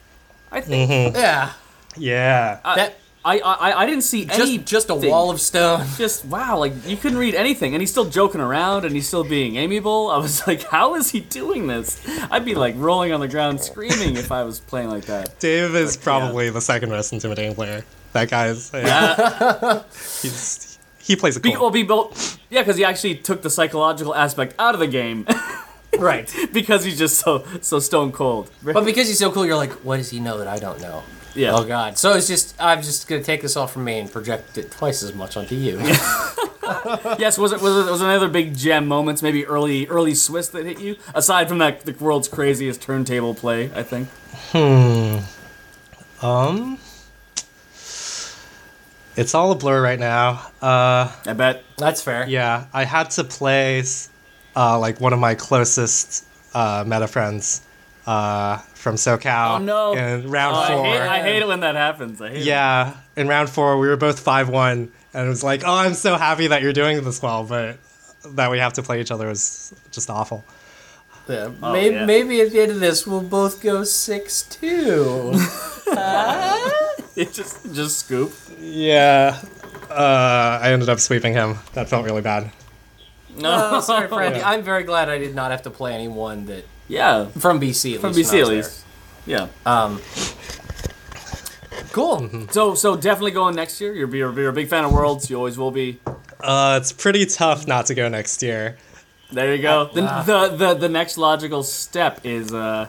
I think. Mm-hmm. Yeah. Yeah. I, That- I I, I didn't see any Just just a wall of stone. just wow, like you couldn't read anything, and he's still joking around, and he's still being amiable. I was like, how is he doing this? I'd be like rolling on the ground screaming if I was playing like that. Dave is probably the second most intimidating player. That guy's he's, he plays a Be, cool. well, be both, yeah, because he actually took the psychological aspect out of the game Right. because he's just so so stone cold. But because he's so cool, you're like, what does he know that I don't know? Yeah. Oh God. So it's just I'm just gonna take this off from me and project it twice as much onto you. Yes, was it was it was another big gem moments, maybe early early Swiss that hit you? Aside from that, the world's craziest turntable play, I think. Hmm. Um, it's all a blur right now. Uh, I bet. That's fair. yeah, I had to play uh, like one of my closest uh, meta friends uh, from SoCal Oh no! in round Oh, I, four. hate, I hate it when that happens. I hate it. Yeah, in round four, we were both 5 1, and it was like, oh, I'm so happy that you're doing this well, but that we have to play each other was just awful. Yeah. Oh, maybe, yeah. maybe at the end of this, we'll both go six two. It just just scoop. Yeah, uh, I ended up sweeping him. That felt really bad. No, oh, sorry, Frank. Yeah. I'm very glad I did not have to play anyone that Yeah, from BC. At from least BC when at was least. Yeah. Um. Cool. Mm-hmm. So so definitely going next year. You're you're, you're a big fan of Worlds. You always will be. Uh, it's pretty tough not to go next year. There you go. The, Wow. the the the next logical step is uh,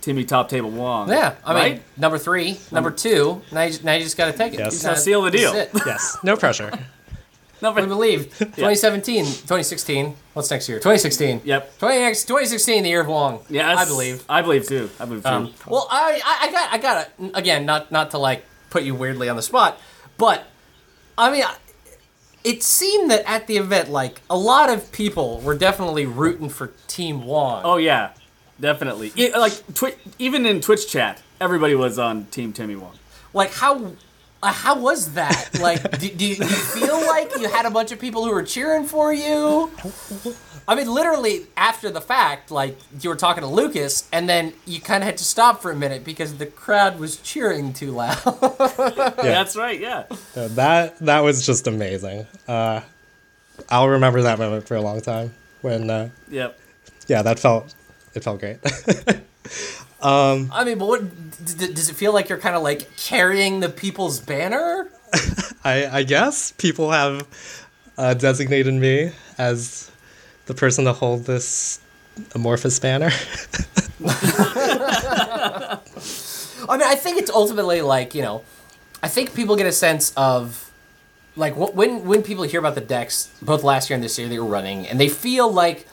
Timmy Top Table Wong. Yeah, I mean, number three, number two. Now you, now you just got to take it. Yes. You Just gotta gotta- seal the deal. Yes, no pressure. But, believe 2017, 2016. What's next year? 2016. yep. 20, 2016, the year of Wong. Yes, I believe. I believe too. I believe too. Um, well, I, I, I got, I got it again. Not, not to like put you weirdly on the spot, but I mean, it seemed that at the event, like a lot of people were definitely rooting for Team Wong. oh yeah, definitely. E- like twi- even in Twitch chat, everybody was on Team Timmy Wong. like how. Uh, how was that? Like, do, do, you, you feel like you had a bunch of people who were cheering for you? I mean, literally after the fact, like you were talking to Lucas, and then you kind of had to stop for a minute because the crowd was cheering too loud. That's right. Yeah. Uh, that that was just amazing. Uh, I'll remember that moment for a long time. When uh, Yep. yeah, that felt it felt great. I mean, but what d- d- does it feel like? You're kind of like carrying the people's banner. I I guess people have uh, designated me as the person to hold this amorphous banner. I mean, I think it's ultimately like you know, I think people get a sense of like wh- when when people hear about the decks, both last year and this year they were running, and they feel like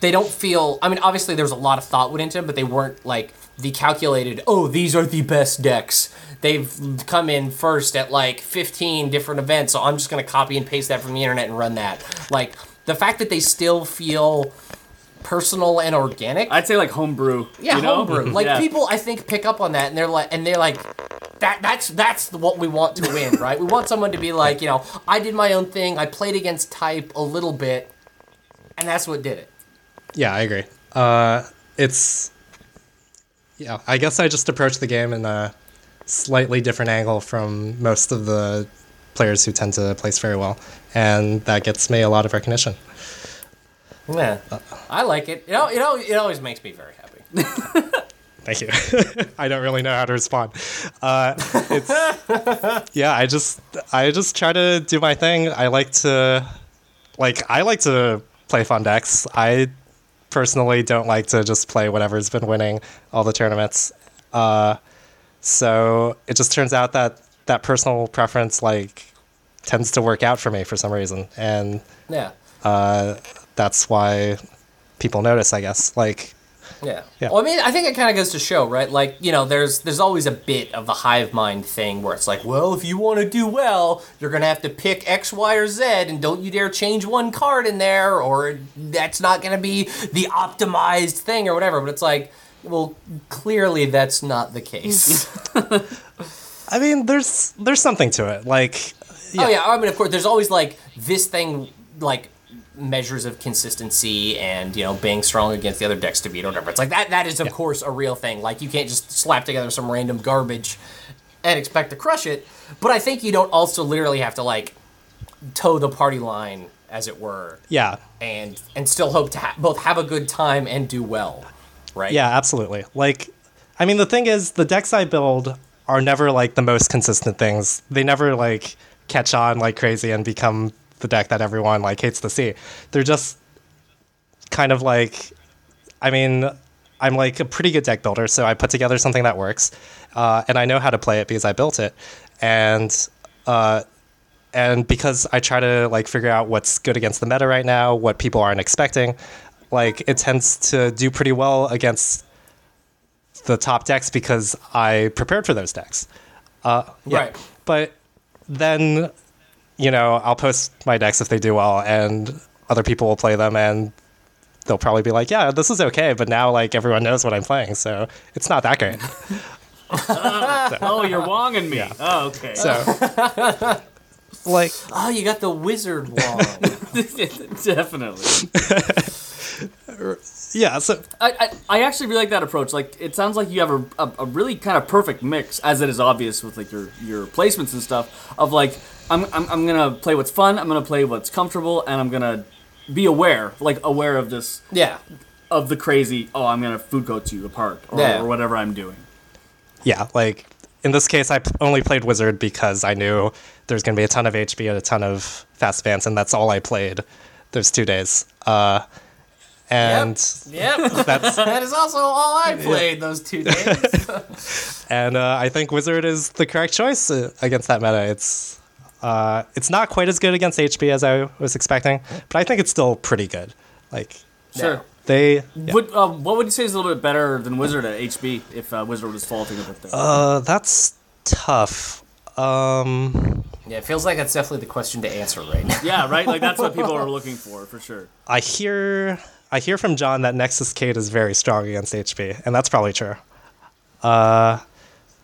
they don't feel. I mean, obviously there's a lot of thought went into them, but they weren't like the calculated. Oh, these are the best decks. They've come in first at like 15 different events, so I'm just gonna copy and paste that from the internet and run that. Like the fact that they still feel personal and organic. I'd say like homebrew. Yeah, you know? homebrew. Like Yeah. people, I think pick up on that, and they're like, and they're like, that that's that's what we want to win, right? We want someone to be like, you know, I did my own thing. I played against type a little bit, and that's what did it. Yeah, I agree. Uh, it's yeah. I guess I just approach the game in a slightly different angle from most of the players who tend to place very well, and that gets me a lot of recognition. Yeah, I like it. You know, you know, it always makes me very happy. Thank you. I don't really know how to respond. Uh, it's yeah. I just I just try to do my thing. I like to like I like to play fun decks. I personally don't like to just play whatever's been winning all the tournaments. Uh, so it just turns out that that personal preference like tends to work out for me for some reason, and Yeah, that's why people notice. I guess like yeah. Yeah. Well, I mean, I think it kind of goes to show, right? Like, you know, there's there's always a bit of the hive mind thing where it's like, well, if you want to do well, you're gonna have to pick X, Y, or Z, and don't you dare change one card in there, or that's not gonna be the optimized thing or whatever. But it's like, well, clearly that's not the case. I mean, there's there's something to it. Like Oh yeah, I mean, of course, there's always like this thing, like measures of consistency and you know being strong against the other decks to beat or whatever. It's like that. That is of course a real thing. Like you can't just slap together some random garbage. and expect to crush it. But I think you don't also literally have to like toe the party line, as it were, Yeah. and and still hope to ha- both have a good time and do well, right? Yeah, absolutely. Like, I mean, the thing is, the decks I build are never like the most consistent things. They never like catch on like crazy and become the deck that everyone like hates to see. They're just kind of like, I mean, I'm like a pretty good deck builder, so I put together something that works, uh, and I know how to play it because I built it, and uh, and because I try to like figure out what's good against the meta right now, what people aren't expecting, like it tends to do pretty well against the top decks because I prepared for those decks. Uh, yeah. Right. But then, you know, I'll post my decks if they do well, and other people will play them, and they'll probably be like, "Yeah, this is okay," but now like everyone knows what I'm playing, so it's not that great. Oh, you're wonging me. Oh, okay. So, like, Oh, you got the wizard wand. Definitely. yeah. So I, I, I actually really like that approach. Like, it sounds like you have a, a, a really kind of perfect mix, as it is obvious with like your, your placements and stuff. Of like, I'm, I'm, I'm gonna play what's fun. I'm gonna play what's comfortable, and I'm gonna be aware, like aware of this, yeah. of the crazy. Oh, I'm gonna food coat you apart, or, Yeah. or whatever I'm doing. yeah, like in this case, I p- only played wizard because I knew there's gonna be a ton of HB and a ton of fast advance, and that's all I played those two days. Uh, and Yep. that's that is also all I played those two days. and uh, I think Wizard is the correct choice uh, against that meta. It's uh, it's not quite as good against HB as I was expecting, but I think it's still pretty good. Like Sure. they, yeah. Would, uh, what would you say is a little bit better than Wizard at HB if uh, Wizard was faulting a bit there? uh, that's tough. Um, yeah, it feels like that's definitely the question to answer right now. yeah, right. Like that's what people are looking for, for sure. I hear I hear from John that Nexus Kate is very strong against HB, and that's probably true.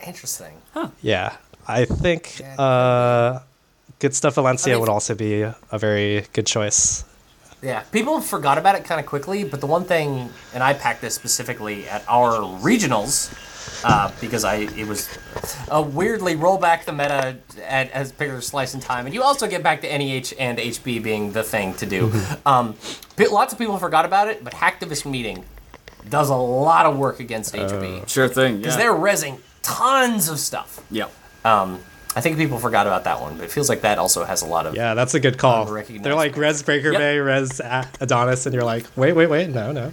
Interesting. Huh. Yeah, I think uh, good stuff Valencia I mean- would also be a very good choice. Yeah, people forgot about it kind of quickly, but the one thing, and I packed this specifically at our regionals, uh, because I it was a weirdly roll back the meta at as bigger slice in time, and you also get back to NEH and HB being the thing to do. um, but lots of people forgot about it, but Hacktivist Meeting does a lot of work against HB Sure thing. because Yeah. they're resing tons of stuff. yeah. Um, I think people forgot about that one, but it feels like that also has a lot of Yeah, that's a good call. They're like Res Breaker Yep. Bay, Res Adonis, and you're like, wait, wait, wait, no, no.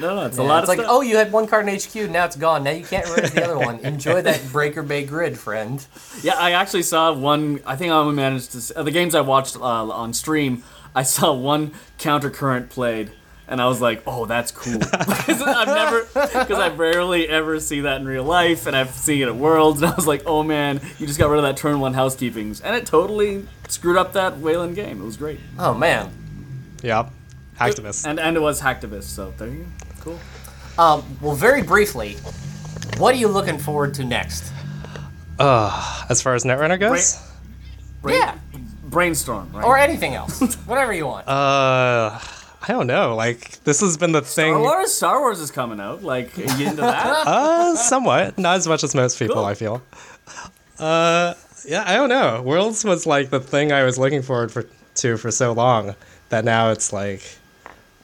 No, no, it's Yeah, a lot it's of like, stuff. oh, you had one card in HQ, now it's gone. Now you can't raise the other one. Enjoy that Breaker Bay grid, friend. Yeah, I actually saw one. I think I only managed to. s- Uh, the games I watched uh, on stream, I saw one counter current played, and I was like, "Oh, that's cool." because I've never, because I rarely ever see that in real life, and I've seen it at Worlds, and I was like, "Oh man, you just got rid of that turn one housekeepings," and it totally screwed up that Weyland game. It was great, Oh man. Yep. Activist. and and it was hacktivist. So there you go. Cool. Um, well, very briefly, what are you looking forward to next? As far as Netrunner goes, Brain, Yeah, Brainstorm, right? or anything else, whatever you want. uh, I don't know. Like, this has been the thing. Star Wars. Star Wars is coming out. Like, are you into that? Uh, somewhat. Not as much as most people, Cool. I feel. Uh, yeah, I don't know. Worlds was like the thing I was looking forward for, to for so long that now it's like,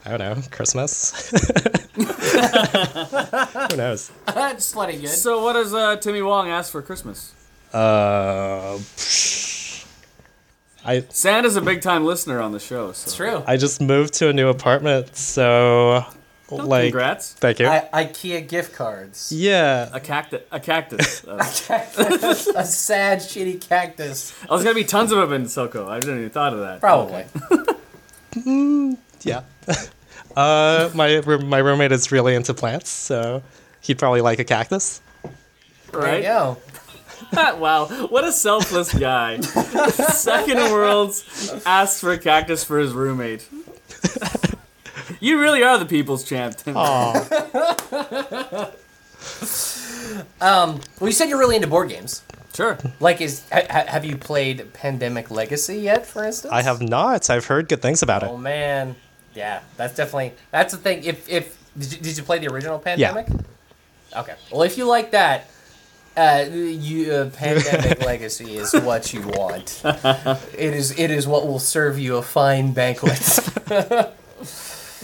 I don't know, Christmas? Who knows? That's plenty good. so, what does uh, Timmy Wong ask for Christmas? Uh, I Santa's a big time listener on the show. So. It's true. I just moved to a new apartment, so like, Congrats. thank you. I- IKEA gift cards. yeah, A cactus. A cactus. Uh, a sad, shitty cactus. oh, there's gonna be tons of them in SoCal. I didn't even thought of that. Probably. yeah. uh, my my roommate is really into plants, so he'd probably like a cactus. There Right? you go. wow, what a selfless guy. Second in worlds asks for a cactus for his roommate. you really are the people's champ. Tim. Oh, Well, you said you're really into board games. Sure. Like, is ha- ha- have you played Pandemic Legacy yet? For instance, I have not. I've heard good things about it. Oh man, yeah, that's definitely that's the thing. If if did you, did you play the original Pandemic? Yeah. Okay. Well, if you like that, Uh, you, uh, pandemic legacy is what you want. It is. It is what will serve you a fine banquet.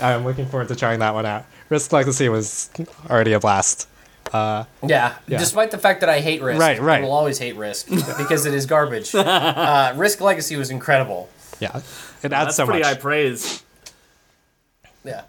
I'm looking forward to trying that one out. Risk Legacy was already a blast. Yeah, Yeah. Despite the fact that I hate Risk, Right, right. I will always hate Risk because it is garbage. Uh, Risk Legacy was incredible. Yeah, it adds That's so pretty much. high praise. Yeah.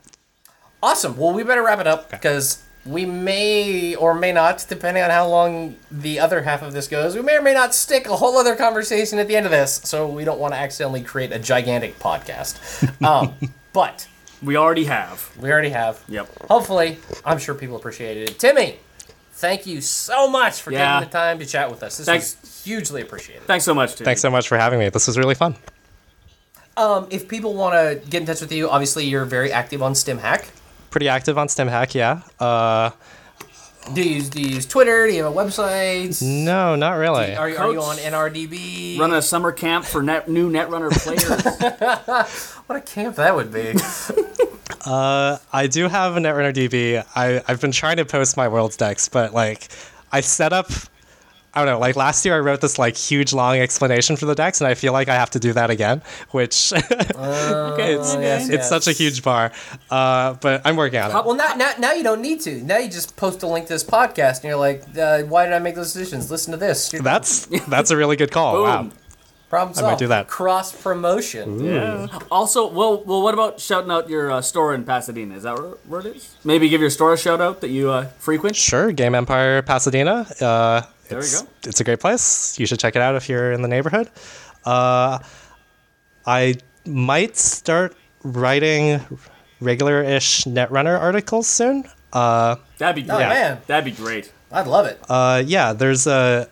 Awesome. Well, we better wrap it up because we may or may not, depending on how long the other half of this goes, we may or may not stick a whole other conversation at the end of this. So we don't want to accidentally create a gigantic podcast. Um, but We already have. we already have. Yep. Hopefully, I'm sure people appreciated it. Timmy, thank you so much for Yeah. taking the time to chat with us. This Thanks. was hugely appreciated. Thanks so much, Tim. Thanks so much for having me. This was really fun. Um, if people want to get in touch with you, obviously you're very active on StimHack. Pretty active on StimHack, yeah. Uh, Do you, use, do you use Twitter? Do you have a website? no, not really. Are, you- are you on Coach. NRDB? Running a summer camp for net, new Netrunner players. What a camp that would be. uh, I do have a Netrunner DB. I, I've been trying to post my world's decks, but like I set up I don't know, like last year I wrote this like huge long explanation for the decks and I feel like I have to do that again, which okay. it's yes, it's yes. such a huge bar. Uh, but I'm working on it. well, now, now, now you don't need to. Now you just post a link to this podcast, and you're like, uh, "Why did I make those decisions? Listen to this." You're- That's that's a really good call. Wow. Boom. problem might do that. Cross promotion. Yeah. Also, well, well, what about shouting out your uh, store in Pasadena? Is that where, where it is? Maybe give your store a shout out that you uh, frequent. Sure, Game Empire Pasadena. Uh, There we it's, go. It's a great place. You should check it out if you're in the neighborhood. Uh, I might start writing regular-ish Netrunner articles soon. Uh, That'd be great. Oh, great. man. That'd be great. I'd love it. uh, yeah, there's a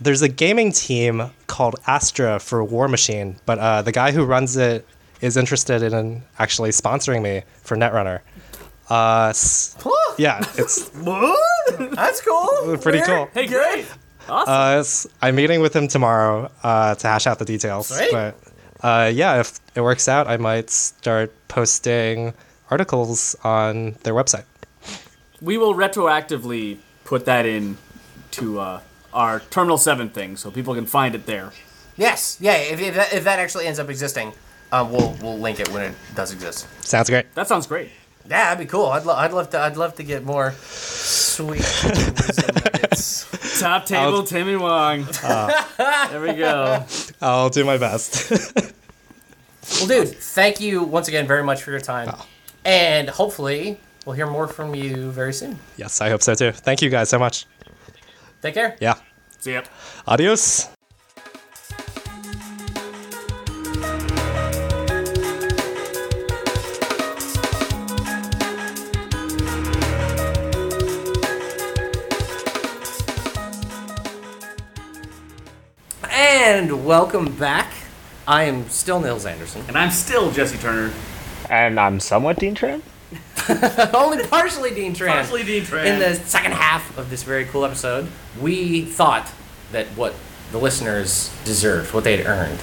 there's a gaming team called Astra for War Machine, but uh, the guy who runs it is interested in actually sponsoring me for Netrunner. Uh, s- yeah, it's That's cool. pretty Weird. cool. Hey, great. Awesome. Uh, s- I'm meeting with him tomorrow uh, to hash out the details. Sweet. But uh, yeah, if it works out, I might start posting articles on their website. we will retroactively put that in to uh, our Terminal 7 thing so people can find it there. Yes. Yeah. If, if, that, if that actually ends up existing, um, we'll we'll link it when it does exist. Sounds great. That sounds great. Yeah, that'd be cool. I'd, lo- I'd love to. I'd love to get more sweet wisdom nuggets. Top table, I'll- Timmy Wong. Ah. there we go. I'll do my best. Well, dude, thank you once again very much for your time, and hopefully we'll hear more from you very soon. yes, I hope so too. Thank you guys so much. Take care. Yeah. See ya. Adios. And welcome back. I am still Nils Anderson. And I'm still Jesse Turner. And I'm somewhat Dean Tran. Only partially Dean Tran. Partially Dean Tran. In the second half of this very cool episode, we thought that what the listeners deserved, what they had earned,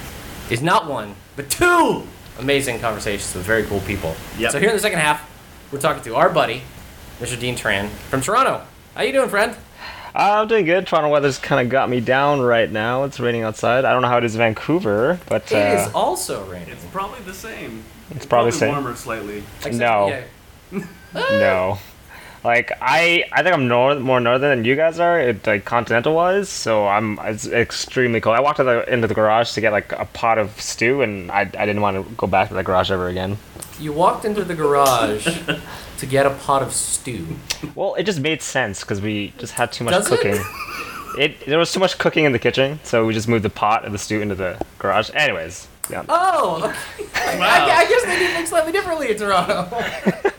is not one, but two amazing conversations with very cool people. Yep. So here in the second half, we're talking to our buddy, Mr. Dean Tran from Toronto. How you doing, friend? Uh, I'm doing good. Toronto weather's kind of got me down right now. It's raining outside. I don't know how it is in Vancouver, but uh, It is also raining. It's probably the same. it's probably the same. warmer slightly. Except- no. yeah. No. Like I, I think I'm north, more northern than you guys are, it, like continental wise. So I'm it's extremely cold. I walked to the, into the garage to get like a pot of stew, and I, I didn't want to go back to the garage ever again. You walked into the garage to get a pot of stew. Well, it just made sense because we just had too much Does cooking. It? there was too much cooking in the kitchen, so we just moved the pot of the stew into the garage. Anyways, yeah. Oh, okay. I, I guess they do things slightly differently in Toronto.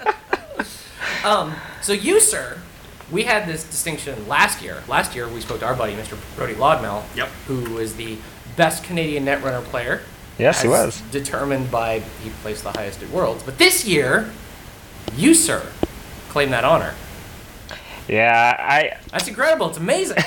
um, so you, sir, we had this distinction last year. Last year, we spoke to our buddy, Mr. Brody Laudmel, Yep. who is the best Canadian netrunner player. Yes, he was. Determined by he placed the highest at Worlds. But this year, you, sir, claim that honor. Yeah, I That's incredible. It's amazing.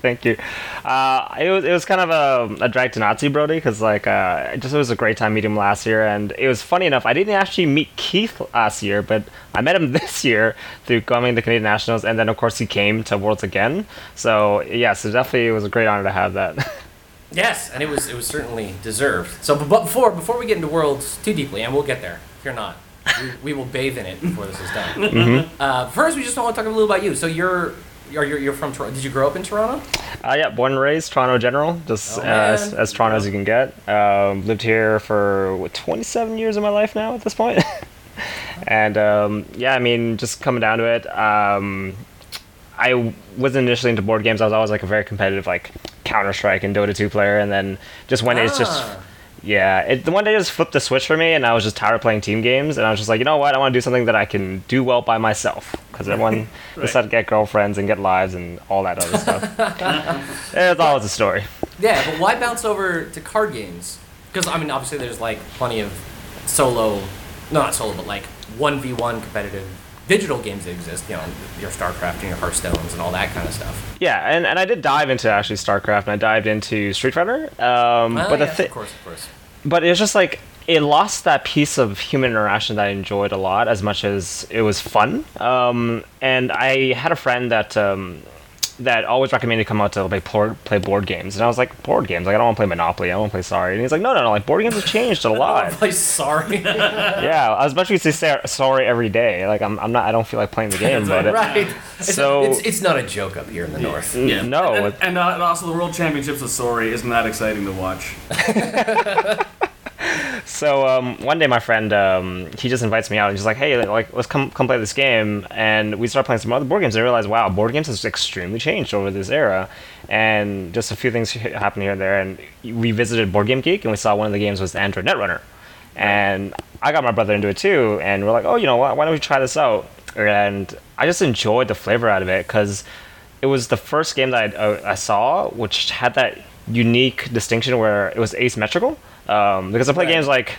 Thank you. Uh, it was it was kind of a, a drag to Nazi Brody because like uh, it just it was a great time meeting him last year, and it was funny enough. I didn't actually meet Keith last year, but I met him this year through coming to the Canadian Nationals, and then of course he came to Worlds again. So yes, it definitely it was a great honor to have that. Yes, and it was it was certainly deserved. So, but before before we get into worlds too deeply, and we'll get there. Fear not. We, we will bathe in it before this is done. Mm-hmm. Uh, first, we just want to talk a little about you. So you're you're you're, you're from Toronto. Did you grow up in Toronto? Uh, yeah, born and raised Toronto General, just Oh, as, as Toronto as you can get. Um, lived here for what, 27 years of my life now at this point. and um, yeah, I mean, just coming down to it, um, I wasn't initially into board games. I was always like a very competitive, like Counter Strike and Dota 2 player, and then just when day it's just. Ah. Yeah, it, the one day just flipped the switch for me, and I was just tired of playing team games, and I was just like, you know what, I want to do something that I can do well by myself, because everyone decided to get girlfriends and get lives and all that other stuff. it's always a story. Yeah, but why bounce over to card games? Because I mean, obviously, there's like plenty of solo, no, not solo, but like one v one competitive digital games that exist. You know, your StarCraft and your Hearthstones and all that kind of stuff. Yeah, and, and I did dive into actually StarCraft, and I dived into Street Fighter. Um, Ah, but the yes, thi- of course, of course. But it's just like it lost that piece of human interaction that I enjoyed a lot as much as it was fun. Um, and I had a friend that um, that always recommended to come out to play board, play board games, and I was like, board games? Like I don't want to play Monopoly, I want to play Sorry. And he's like, no, no, no, like board games have changed a lot. Play sorry. yeah, I was about to say Sorry every day. Like I'm, I'm not, I don't feel like playing the game, but it, right. It's, So- it's, it's not a joke up here in the north. Yeah. no, And, and, uh, and also the World Championships of Sorry isn't that exciting to watch. So um, one day, my friend um, he just invites me out. and He's like, "Hey, like let's come come play this game." And we start playing some other board games. And I realized, wow, board games has extremely changed over this era. And just a few things happened here and there. And we visited Board Game Geek, and we saw one of the games was Android Netrunner. And I got my brother into it too. And we're like, "Oh, you know what? Why don't we try this out?" And I just enjoyed the flavor out of it because it was the first game that I, uh, I saw which had that unique distinction where it was asymmetrical. Um, because I play Right. games like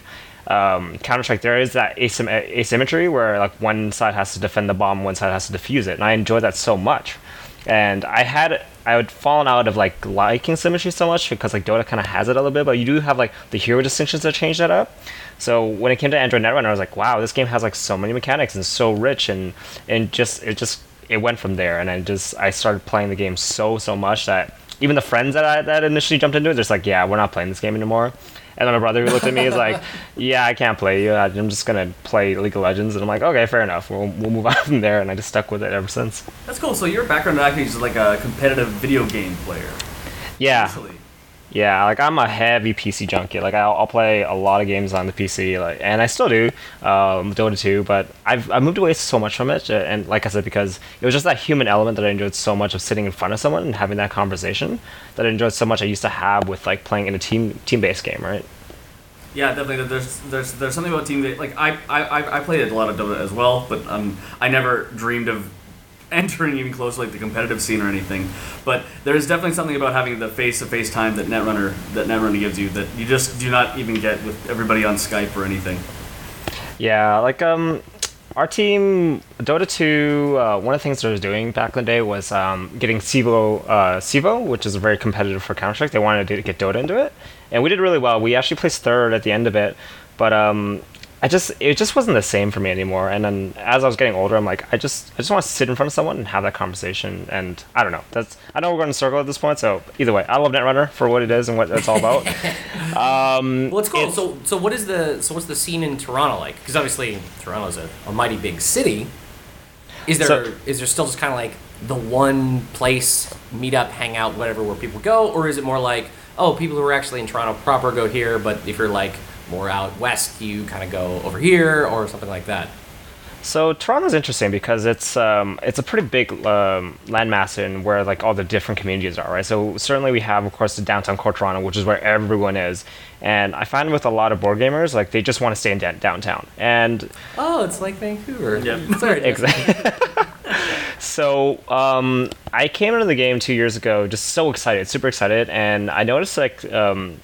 um, Counter Strike, there is that asym- asymmetry where like one side has to defend the bomb, one side has to defuse it, and I enjoy that so much. And I had I had fallen out of like liking symmetry so much because like Dota kind of has it a little bit, but you do have like the hero distinctions that change that up. So when it came to Android Netrunner, I was like, wow, this game has like so many mechanics and so rich, and and just it just it went from there, and I just I started playing the game so so much that even the friends that I that initially jumped into it, they're just like, yeah, we're not playing this game anymore. And then my brother who looked at me is like, yeah, I can't play you. I'm just gonna play League of Legends, and I'm like, okay, fair enough. We'll we'll move on from there, and I just stuck with it ever since. That's cool. So your background actually is like a competitive video game player. Yeah, Actually. Yeah, like I'm a heavy PC junkie. Like I'll, I'll play a lot of games on the PC, like, and I still do um, Dota 2. But I've I moved away so much from it, uh, and like I said, because it was just that human element that I enjoyed so much of sitting in front of someone and having that conversation that I enjoyed so much. I used to have with like playing in a team team based game, right? Yeah, definitely. There's there's there's something about team like I I I- I played a lot of Dota as well, but um I never dreamed of entering even close like the competitive scene or anything. But there is definitely something about having the face to face time that Netrunner that Netrunner gives you that you just do not even get with everybody on Skype or anything. Yeah, like um, our team Dota 2. Uh, one of the things they was doing back in the day was um, getting CEVO, uh, CEVO, which is very competitive for Counter Strike. They wanted to get Dota into it, and we did really well. We actually placed third at the end of it, but um, I just it just wasn't the same for me anymore. And then as I was getting older, I'm like, I just I just want to sit in front of someone and have that conversation. And I don't know. That's I know we're going in a circle at this point. So either way, I love Netrunner for what it is and what it's all about. Um, well, it's cool. It's- so, so what is the so what's the scene in Toronto like? Because obviously Toronto's a, a mighty big city. Is there is So- there still just kind of like the one place meet up, hang out, whatever, where people go, or is it more like oh, people who are actually in Toronto proper go here, but if you're like more out west, you kind of go over here or something like that? So Toronto's interesting because it's um, it's a pretty big um, landmass in where like all the different communities are, right? So certainly we have, of course, the downtown core Toronto, which is where everyone is, and I find with a lot of board gamers, like they just want to stay in da- downtown, and Oh, it's like Vancouver. Yep. Sorry. exactly. so um, I came into the game two years ago, just so excited, super excited, and I noticed like um,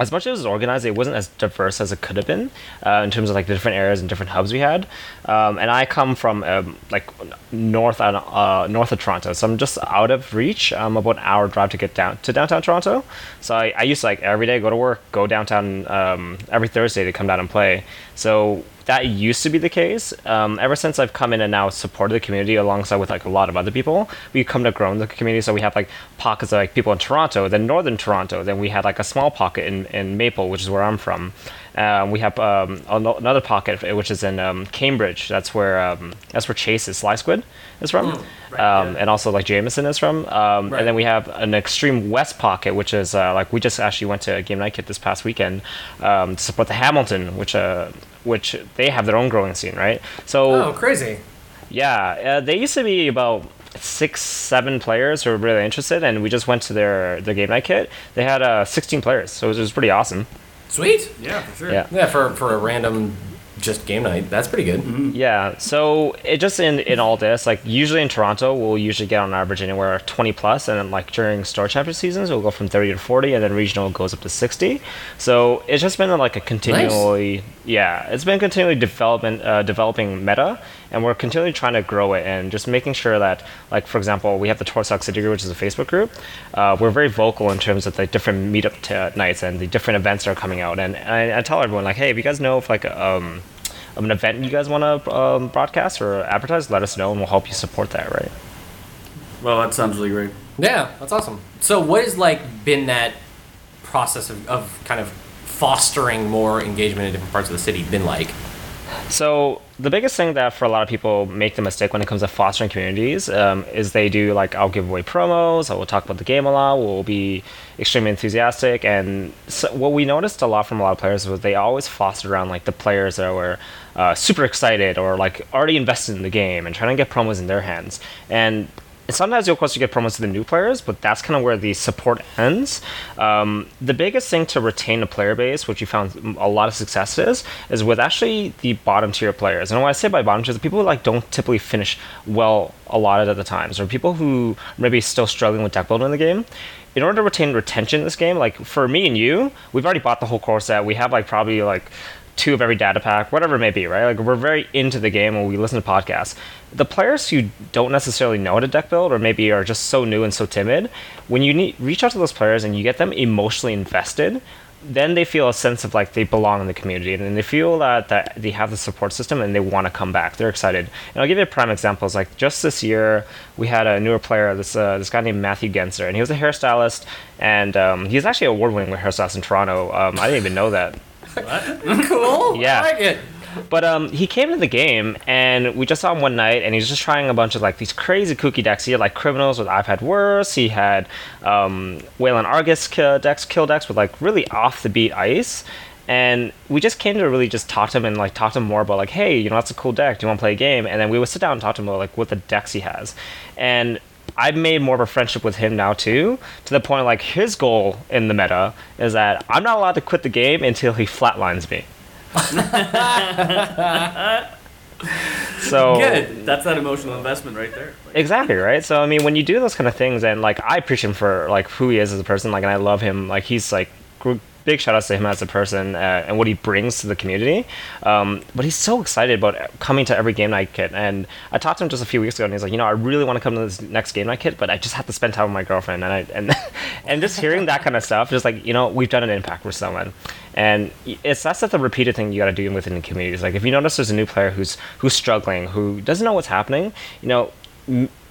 as much as it was organized, it wasn't as diverse as it could have been uh, in terms of like the different areas and different hubs we had. Um, and I come from um, like north uh, north of Toronto, so I'm just out of reach. I'm about an hour drive to get down to downtown Toronto. So I, I used to like every day go to work, go downtown um, every Thursday to come down and play. So that used to be the case. Um, ever since I've come in and now supported the community alongside with like a lot of other people, we come to grow in the community. So we have like pockets of like people in Toronto, then northern Toronto, then we had like a small pocket in, in Maple, which is where I'm from. Um, we have um, another pocket which is in um, Cambridge. That's where um, that's where Chase is Sly Squid is from, mm, right, um, yeah. and also like Jameson is from. Um, right. And then we have an extreme west pocket, which is uh, like we just actually went to Game Night Kit this past weekend to support the Hamilton, which uh, which they have their own growing scene, right? So oh, crazy. Yeah, uh, they used to be about six, seven players who were really interested, and we just went to their their game night kit. They had uh, 16 players, so it was, it was pretty awesome. Sweet. Yeah, for sure. Yeah, yeah for for a random just game night. That's pretty good. Mm-hmm. Yeah. So it just in in all this, like usually in Toronto, we'll usually get on average anywhere 20 plus, and then like during store champion seasons, we'll go from 30 to 40, and then regional goes up to 60. So it's just been like a continually, nice. yeah, it's been continually development uh, developing meta, and we're continually trying to grow it and just making sure that, like for example, we have the Torsock City Group, which is a Facebook group. Uh, we're very vocal in terms of the different meetup t- nights and the different events that are coming out, and I, I tell everyone like, hey, if you guys know if like um an event you guys want to um, broadcast or advertise, let us know and we'll help you support that, right? Well, that sounds really great. Yeah, that's awesome. So, what has like been that process of, of kind of fostering more engagement in different parts of the city been like? So the biggest thing that for a lot of people make the mistake when it comes to fostering communities um, is they do like I'll give away promos, I will talk about the game a lot, we'll be extremely enthusiastic, and so what we noticed a lot from a lot of players was they always fostered around like the players that were uh, super excited or like already invested in the game and trying to get promos in their hands, and sometimes you'll course you get promos to the new players, but that's kind of where the support ends. Um, the biggest thing to retain a player base, which you found a lot of success is, is with actually the bottom tier players. And when I say by bottom tier, the people who like don't typically finish well a lot of the times, or people who maybe still struggling with deck building in the game. In order to retain retention in this game, like for me and you, we've already bought the whole core set. We have like probably like two of every data pack, whatever it may be, right? Like we're very into the game when we listen to podcasts. The players who don't necessarily know how to deck build or maybe are just so new and so timid, when you need reach out to those players and you get them emotionally invested, then they feel a sense of like they belong in the community and they feel that, that they have the support system and they want to come back. They're excited. And I'll give you a prime example. examples. Like just this year, we had a newer player, this uh, this guy named Matthew Genser, and he was a hairstylist, and um, he's actually award-winning hairstylist in Toronto. Um, I didn't even know that. What? cool. Yeah. I like it. But um, he came to the game, and we just saw him one night, and he was just trying a bunch of like these crazy kooky decks. He had like criminals with I've had worse. He had um, Weyland Argus kill decks, kill decks with like really off the beat ice. And we just came to really just talk to him and like talk to him more about like, hey, you know, that's a cool deck. Do you want to play a game? And then we would sit down and talk to him about like what the decks he has. And I've made more of a friendship with him now too, to the point like his goal in the meta is that I'm not allowed to quit the game until he flatlines me. so good. That's that emotional investment right there. exactly right. So I mean, when you do those kind of things, and like I appreciate him for like who he is as a person, like, and I love him. Like he's like big shout outs to him as a person uh, and what he brings to the community. Um, but he's so excited about coming to every game night kit. And I talked to him just a few weeks ago, and he's like, you know, I really want to come to this next game night kit, but I just have to spend time with my girlfriend. And I and and just hearing that kind of stuff, just like you know, we've done an impact with someone. And it's that's the repeated thing you got to do within the communities. Like if you notice there's a new player who's who's struggling, who doesn't know what's happening, you know.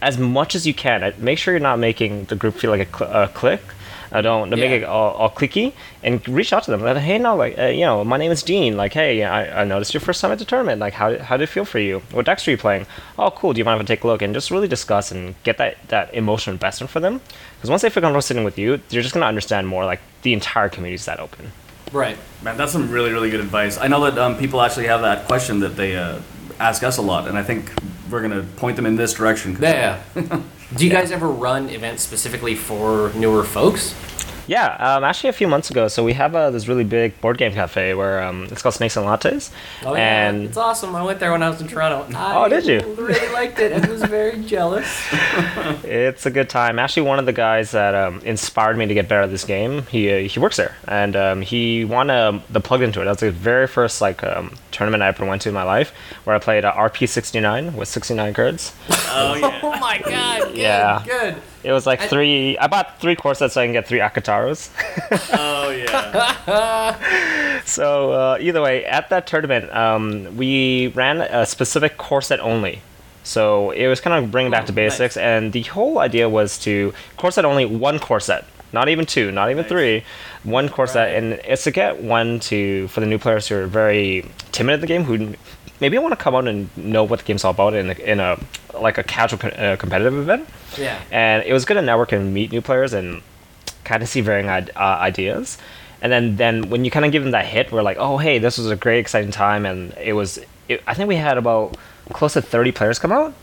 as much as you can, make sure you're not making the group feel like a, cl- a clique I don't, don't yeah. make it all, all clicky and reach out to them. Like, hey, no, like, uh, you know, my name is Dean. Like, hey, I, I noticed your first time at the tournament. Like, how, how did it feel for you? What decks are you playing? Oh, cool. Do you mind if I take a look? And just really discuss and get that, that emotional investment for them. Because once they feel comfortable sitting with you, they're just going to understand more. Like, the entire community is that open. Right. Man, that's some really, really good advice. I know that um, people actually have that question that they uh, ask us a lot, and I think we're going to point them in this direction. Yeah. Do you guys ever run events specifically for newer folks? Yeah, um, actually, a few months ago, so we have uh, this really big board game cafe where um, it's called Snakes and Lattes. Oh yeah, and it's awesome. I went there when I was in Toronto. Oh, did you? Really liked it and was very jealous. It's a good time. Actually, one of the guys that um, inspired me to get better at this game, he uh, he works there, and um, he won um, the plug into it. That was the very first like um, tournament I ever went to in my life, where I played uh, RP69 with 69 cards. Oh yeah. Oh my god. Good, Yeah. Good. It was like I- three. I bought three core sets so I can get three Akitaros. Oh yeah. So uh, either way, at that tournament, um, we ran a specific core set only. So it was kind of bringing back Oh, to basics, and the whole idea was to core set only one core set, not even two, not even Nice. three, one core set, Right. and it's to get one to for the new players who are very timid at the game, who maybe I want to come out and know what the game's all about in a, in a like a casual uh, competitive event. Yeah. and it was good to network and meet new players and kind of see varying id- uh, ideas and then then when you kind of give them that hit we're like oh hey this was a great exciting time and it was it, i think we had about close to 30 players come out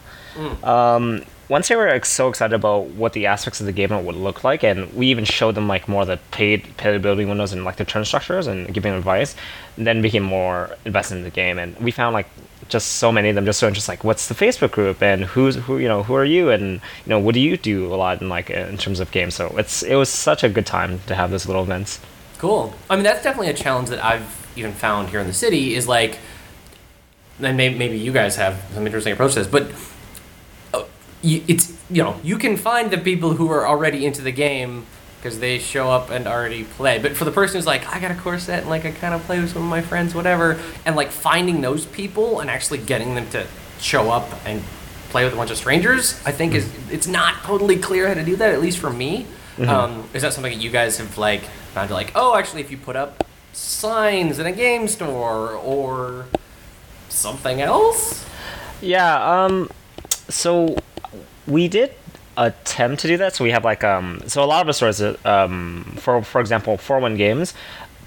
um, once they were like, so excited about what the aspects of the game would look like, and we even showed them like more of the paid building windows and like the turn structures and giving them advice, then became more invested in the game. And we found like just so many of them just so interested. Like, what's the Facebook group and who's who? You know, who are you? And you know, what do you do a lot in like in terms of games? So it's it was such a good time to have those little events. Cool. I mean, that's definitely a challenge that I've even found here in the city is like, and maybe, maybe you guys have some interesting approaches, but it's, you know, you can find the people who are already into the game because they show up and already play. But for the person who's like, I got a core set and like I kind of play with some of my friends, whatever, and like finding those people and actually getting them to show up and play with a bunch of strangers, I think is it's not totally clear how to do that. At least for me, um, is that something that you guys have like found to like? Oh, actually, if you put up signs in a game store or something else. Yeah, um so we did attempt to do that. So we have like um so a lot of the stores um for for example, 41 Games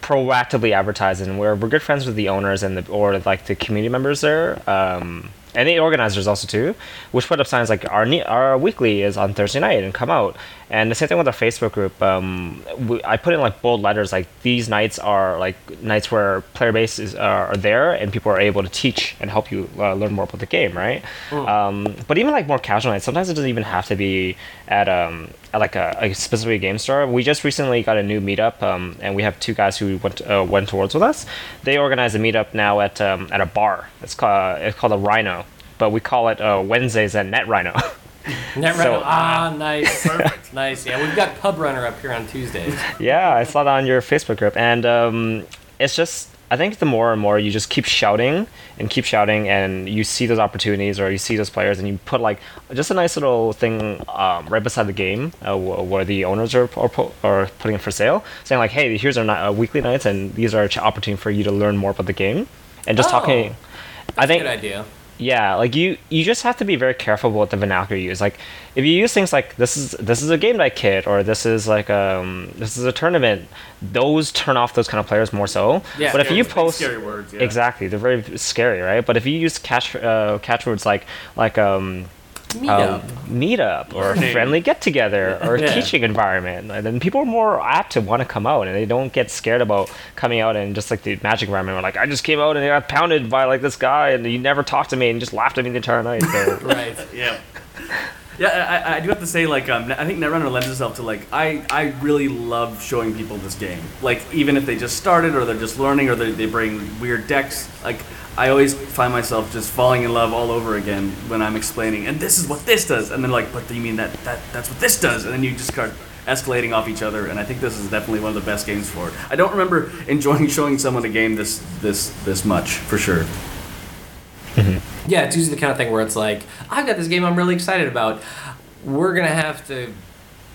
proactively advertise and we're, we're good friends with the owners and the or like the community members there. Um and the organizers also too, which put up signs like our our weekly is on Thursday night and come out. And the same thing with our Facebook group. Um, we, I put in like bold letters like these nights are like nights where player bases are, are there and people are able to teach and help you uh, learn more about the game, right? Um, but even like more casual nights, sometimes it doesn't even have to be at um at like a, a specific game store. We just recently got a new meetup, um, and we have two guys who went uh, went towards with us. They organize a meetup now at um, at a bar. It's called it's called a Rhino, but we call it uh, Wednesdays at Net Rhino. Net So- Runner. Ah, nice. Perfect. nice. Yeah, we've got Pub Runner up here on Tuesdays. yeah, I saw that on your Facebook group, and um, it's just I think the more and more you just keep shouting and keep shouting, and you see those opportunities or you see those players, and you put like just a nice little thing um, right beside the game uh, where the owners are, are, pu- are putting it for sale, saying like, hey, here's our ni- uh, weekly nights, and these are ch- opportunity for you to learn more about the game, and just Oh, talking. I think Good idea. Yeah, like you you just have to be very careful with the vernacular you use. Like if you use things like this is this is a game night kit or this is like um this is a tournament, those turn off those kind of players more so. Yeah. but if you post scary words, yeah. exactly, they're very scary, right? But if you use catch uh, catchwords like like um Meetup. um, meetup or Learning. friendly get together or Yeah. teaching environment, and then people are more apt to want to come out and they don't get scared about coming out and just like the magic environment. Where like I just came out and I got pounded by like this guy and he never talked to me and just laughed at me the entire night. So right. Yeah. Yeah, I, I do have to say, like, um, I think Netrunner lends itself to, like, I, I really love showing people this game. Like, even if they just started or they're just learning or they, they bring weird decks, like, I always find myself just falling in love all over again when I'm explaining, and this is what this does. And then, like, but do you mean that, that that's what this does? And then you just start escalating off each other, and I think this is definitely one of the best games for it. I don't remember enjoying showing someone a game this this this much, for sure. Mm-hmm. Yeah, it's usually the kind of thing where it's like, I've got this game I'm really excited about. We're gonna have to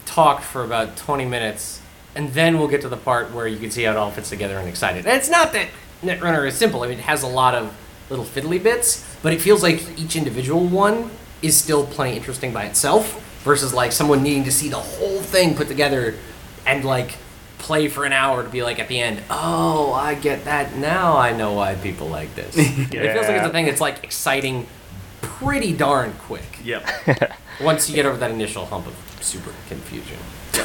talk for about 20 minutes, and then we'll get to the part where you can see how it all fits together and excited. And it's not that Netrunner is simple. I mean, it has a lot of little fiddly bits, but it feels like each individual one is still plenty interesting by itself, versus like someone needing to see the whole thing put together and like play for an hour to be like at the end, oh, I get that. Now I know why people like this. It feels like it's a thing that's like exciting pretty darn quick Yep. once you get over that initial hump of super confusion.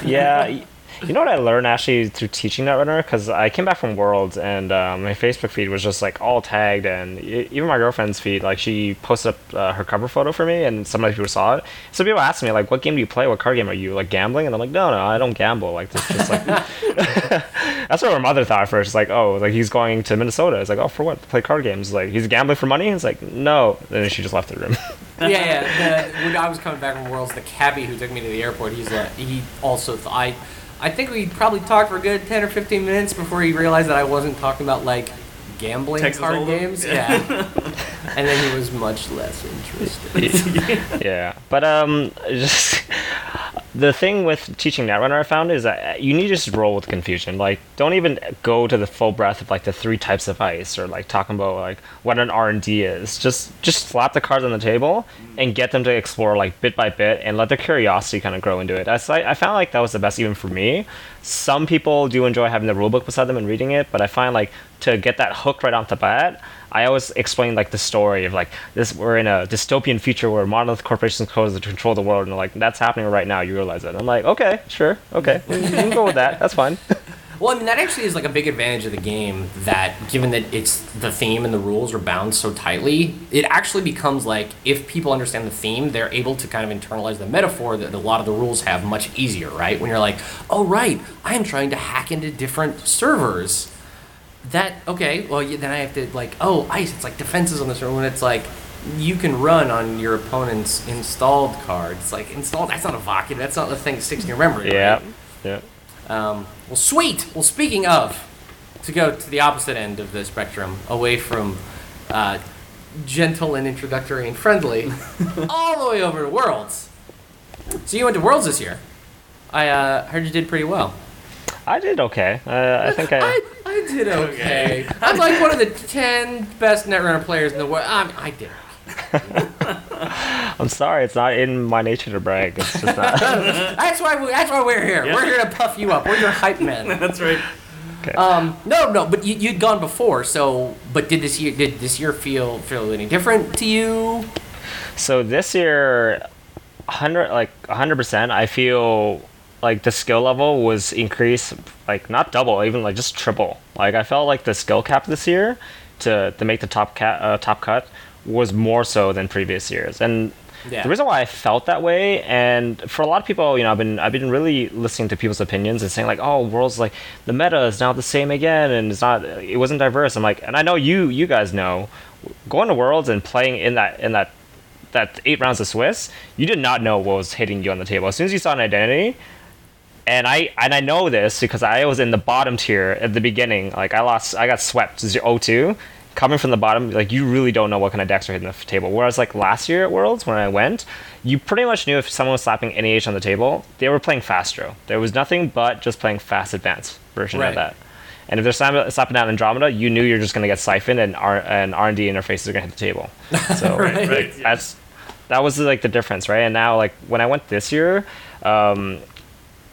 yeah, y- You know what I learned actually through teaching Netrunner? Because I came back from Worlds and uh, my Facebook feed was just like all tagged, and even my girlfriend's feed, like she posted up uh, her cover photo for me, and some people saw it. So people asked me like, "What game do you play? What card game are you like gambling?" And I'm like, "No, no, I don't gamble. Like this, just like that's what her mother thought at first. Like, oh, like he's going to Minnesota. It's like, oh, for what? Play card games? Like he's gambling for money? It's like, no. And then she just left the room. yeah, yeah. The, when I was coming back from Worlds, the cabbie who took me to the airport, he's like, he also, th- I, I think we probably talked for a good ten or fifteen minutes before he realized that I wasn't talking about like gambling Texas card Hold'em? games. Yeah. and then he was much less interested. yeah, but um, just the thing with teaching Netrunner I found is that you need to just roll with confusion. Like, don't even go to the full breadth of like the three types of ice or like talking about like what an R and D is. Just just slap the cards on the table and get them to explore like bit by bit and let their curiosity kind of grow into it. Like I found like that was the best even for me. Some people do enjoy having the rulebook beside them and reading it, but I find like to get that hook right off the bat. I always explain like the story of like this we're in a dystopian future where monolith corporations control the world and like that's happening right now you realize it i'm like okay sure okay you can go with that that's fine Well, I mean, that actually is like a big advantage of the game. That given that it's the theme and the rules are bound so tightly, it actually becomes like if people understand the theme, they're able to kind of internalize the metaphor that a lot of the rules have much easier, right? When you're like, oh right, I am trying to hack into different servers. That okay? Well, yeah, then I have to like, oh, ice. It's like defenses on this server. When it's like. You can run on your opponent's installed card. It's like installed. That's not a vocative. That's not the thing that sticks in your memory. yeah right? yeah Um, well, sweet. Well, speaking of, to go to the opposite end of the spectrum, away from uh, gentle and introductory and friendly, all the way over to Worlds. So you went to Worlds this year. I uh, heard you did pretty well. I did okay uh, i think i I, I did okay. I'm like one of the ten best Netrunner players in the world. I, I did. i'm sorry it's not in my nature to brag it's just not That's why. We, that's why we're here. We're here to puff you up. We're your hype men. That's right. Um, no, no, but you, you'd gone before, so. But did this year did this year feel feel any different to you? So this year, hundred like hundred percent, I feel like the skill level was increased like not double, even like just triple. Like I felt like the skill cap this year to to make the top cat uh, top cut was more so than previous years, and. Yeah. The reason why I felt that way, and for a lot of people, you know, I've been I've been really listening to people's opinions and saying like, oh, world's like the meta is now the same again, and it's not it wasn't diverse. I'm like, and I know you you guys know, going to worlds and playing in that in that that eight rounds of Swiss, you did not know what was hitting you on the table. As soon as you saw an identity, and I and I know this because I was in the bottom tier at the beginning. Like I lost, I got swept 0-2. Coming from the bottom, like you really don't know what kind of decks are hitting the table. Whereas like last year at Worlds when I went, you pretty much knew if someone was slapping NEH on the table, they were playing Fastro. There was nothing but just playing fast advanced version Right. of that. And if they're slapping, slapping down Andromeda, you knew you're just going to get siphoned and R and R and D interfaces are going to hit the table. So Right. Right. that's that was like the difference, right? And now like when I went this year, um,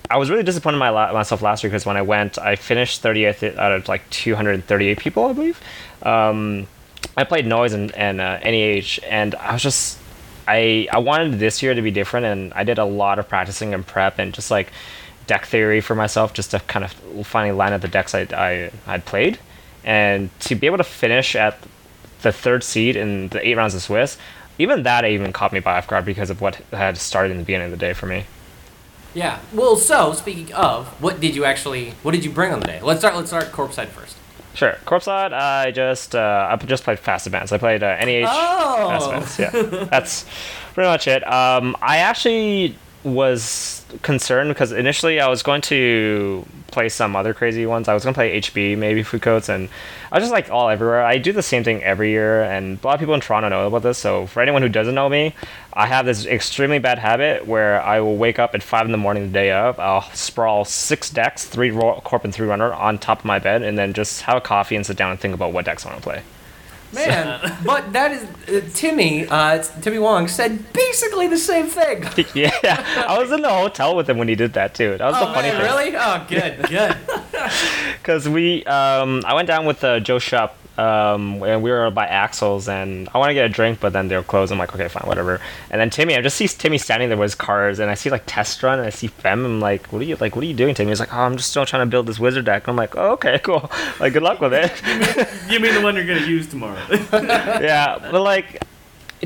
I was really disappointed in my la- myself last year because when I went, I finished 30th out of like 238 people, I believe. Um, I played Noise and, and uh, NEH, and I was just I I wanted this year to be different, and I did a lot of practicing and prep and just like deck theory for myself, just to kind of finally land at the decks I I had played, and to be able to finish at the third seed in the eight rounds of Swiss. Even that even caught me by off guard because of what had started in the beginning of the day for me. Yeah. Well, so speaking of, what did you actually? What did you bring on the day? Let's start. Let's start corpse side first. Sure. Corpse side, I just uh, I just played fast advance. I played uh, NEH Oh. fast advance. Yeah, that's pretty much it. Um, I actually was concerned because initially I was going to play some other crazy ones. I was to play HB, maybe Foodcoats, and I was just like all everywhere. I do the same thing every year, and a lot of people in Toronto know about this. So for anyone who doesn't know me, I have this extremely bad habit where I will wake up at five in the morning the day of. I'll sprawl six decks, three ro- corp and three runner on top of my bed, and then just have a coffee and sit down and think about what decks I want to play. Man, but that is uh, Timmy. Uh, Timmy Wong said basically the same thing. yeah, I was in the hotel with him when he did that too. That was Oh the funny man, thing. really? Oh, good, good. Because we, um, I went down with uh, Joe Shupp um, and we were by Axel's, and I want to get a drink, but then they're closed. I'm like, okay, fine, whatever. And then Timmy, I just see Timmy standing there with his cars, and I see like Test Run, and I see Fem. I'm like, what are you like? What are you doing, Timmy? He's like, oh, I'm just still trying to build this wizard deck. I'm like, oh, okay, cool. Like, good luck with it. You mean the one you're gonna use tomorrow? yeah, but like.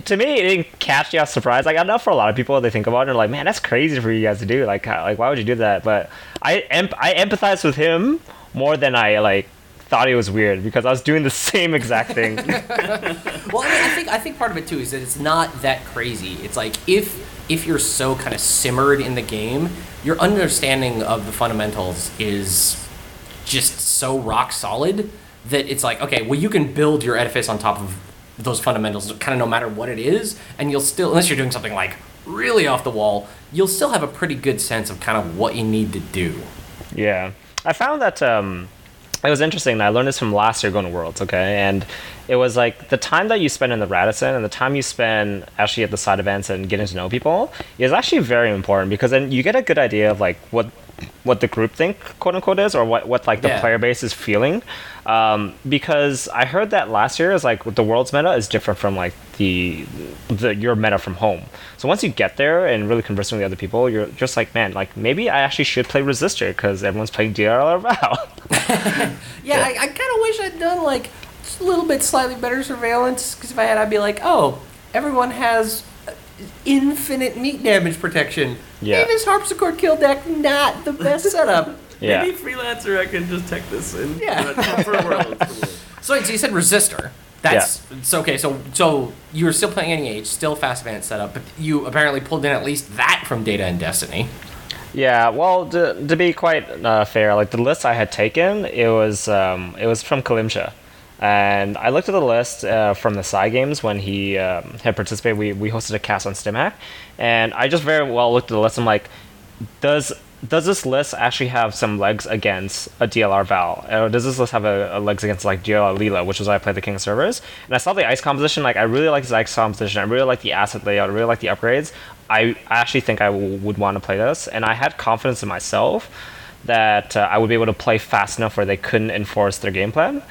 To me, it didn't catch you off surprise. Like I know for a lot of people, they think about it and they're like, "Man, that's crazy for you guys to do. Like, how, like why would you do that?" But I, em- I empathize with him more than I like thought it was weird because I was doing the same exact thing. Well, I, mean, I think I think part of it too is that it's not that crazy. It's like if if you're so kind of simmered in the game, your understanding of the fundamentals is just so rock solid that it's like okay, well you can build your edifice on top of those fundamentals kind of no matter what it is, and you'll still unless you're doing something like really off the wall, you'll still have a pretty good sense of kind of what you need to do. Yeah, I found that um, it was interesting. I learned this from last year going to Worlds. Okay, and it was like the time that you spend in the Radisson and the time you spend actually at the side events and getting to know people is actually very important because then you get a good idea of like what what the group think quote unquote is or what what like the Yeah. player base is feeling. Um, because I heard that last year is like the world's meta is different from like the the your meta from home. So once you get there and really conversing with the other people, you're just like, man, like maybe I actually should play Resistor because everyone's playing DLR Val. Yeah, I, I kind of wish I'd done like a little bit slightly better surveillance because if I had, I'd be like, oh, everyone has uh, infinite meat damage protection. Yeah. Maybe this Haarpsichord kill deck not the best setup. yeah. Maybe freelancer, I can just tech this in. Yeah. For, for world. for world. So, so you said resistor. That's so okay. So so you were still playing NEH, still fast advance setup, but you apparently pulled in at least that from Data and Destiny. Yeah, well, to, to be quite uh, fair, like the list I had taken, it was um, it was from Calimsha, and I looked at the list uh, from the Psy Games when he um, had participated. We we hosted a cast on StimHack, and I just very well looked at the list. I'm like, does does this list actually have some legs against a DLR Val? Or does this list have a, a legs against like DLR Leela, which was why I played the King of Servers? And I saw the ice composition. Like I really like this ice composition. I really like the asset layout. I really like the upgrades. I actually think I w- would want to play this, and I had confidence in myself that uh, I would be able to play fast enough where they couldn't enforce their game plan.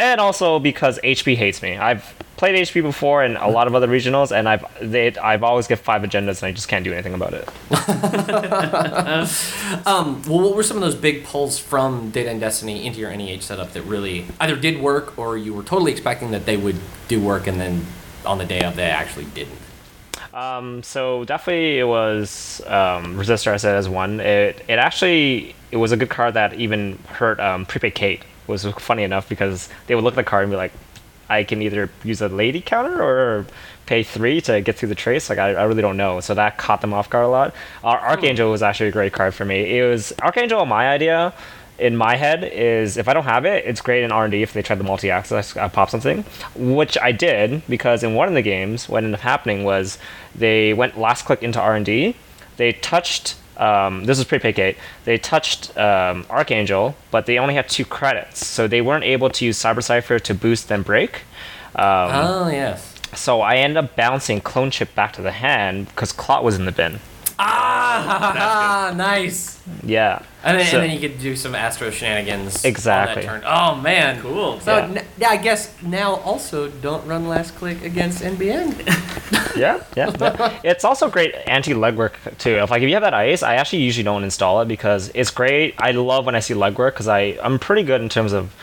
And also because HB hates me. I've played HB before and a lot of other regionals, and I've they, I've always get five agendas, and I just can't do anything about it. Um, well, what were some of those big pulls from Data and Destiny into your NEH setup that really either did work or you were totally expecting that they would do work and then on the day of they actually didn't? Um, so definitely it was um, Resistor. I said as one. It it actually it was a good card that even hurt um, Prepaid Kate. Was funny enough because they would look at the card and be like, I can either use a lady counter or pay three to get through the trace. Like I, I really don't know. So that caught them off guard a lot. Our hmm. Archangel was actually a great card for me. It was Archangel. My idea in my head is if I don't have it, it's great in R and D if they try the multi-access, I pop something, which I did because in one of the games, what ended up happening was they went last click into R and D, they touched. Um, this is Prepaid Kate. They touched um, Archangel, but they only had two credits, so they weren't able to use Cyber-Cypher to boost then break. Um, Oh yes. so I ended up bouncing Clone Chip back to the hand because Clot was in the bin. Ah, nice. Yeah. And then, So- and then you could do some Astro shenanigans. Exactly. On that turn. Oh man. Cool. So Yeah. n- yeah, I guess now also don't run last click against NBN. yeah, yeah, yeah. It's also great anti legwork too. If like if you have that ice, I actually usually don't install it because it's great. I love when I see legwork because I I'm pretty good in terms of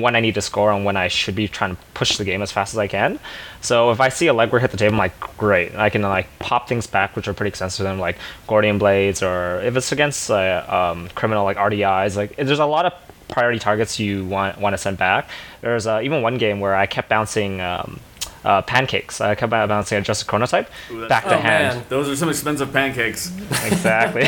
when I need to score and when I should be trying to push the game as fast as I can. So if I see a legwork hit the table, I'm like, great. I can like pop things back, which are pretty expensive them, like Gordian Blades, or if it's against uh, um, criminal like RDIs. Like there's a lot of priority targets you want want to send back. There's uh, even one game where I kept bouncing. Um, uh, pancakes. I kept bouncing a Adjusted Chronotype Ooh, back to Oh, hand. man. Those are some expensive pancakes. exactly.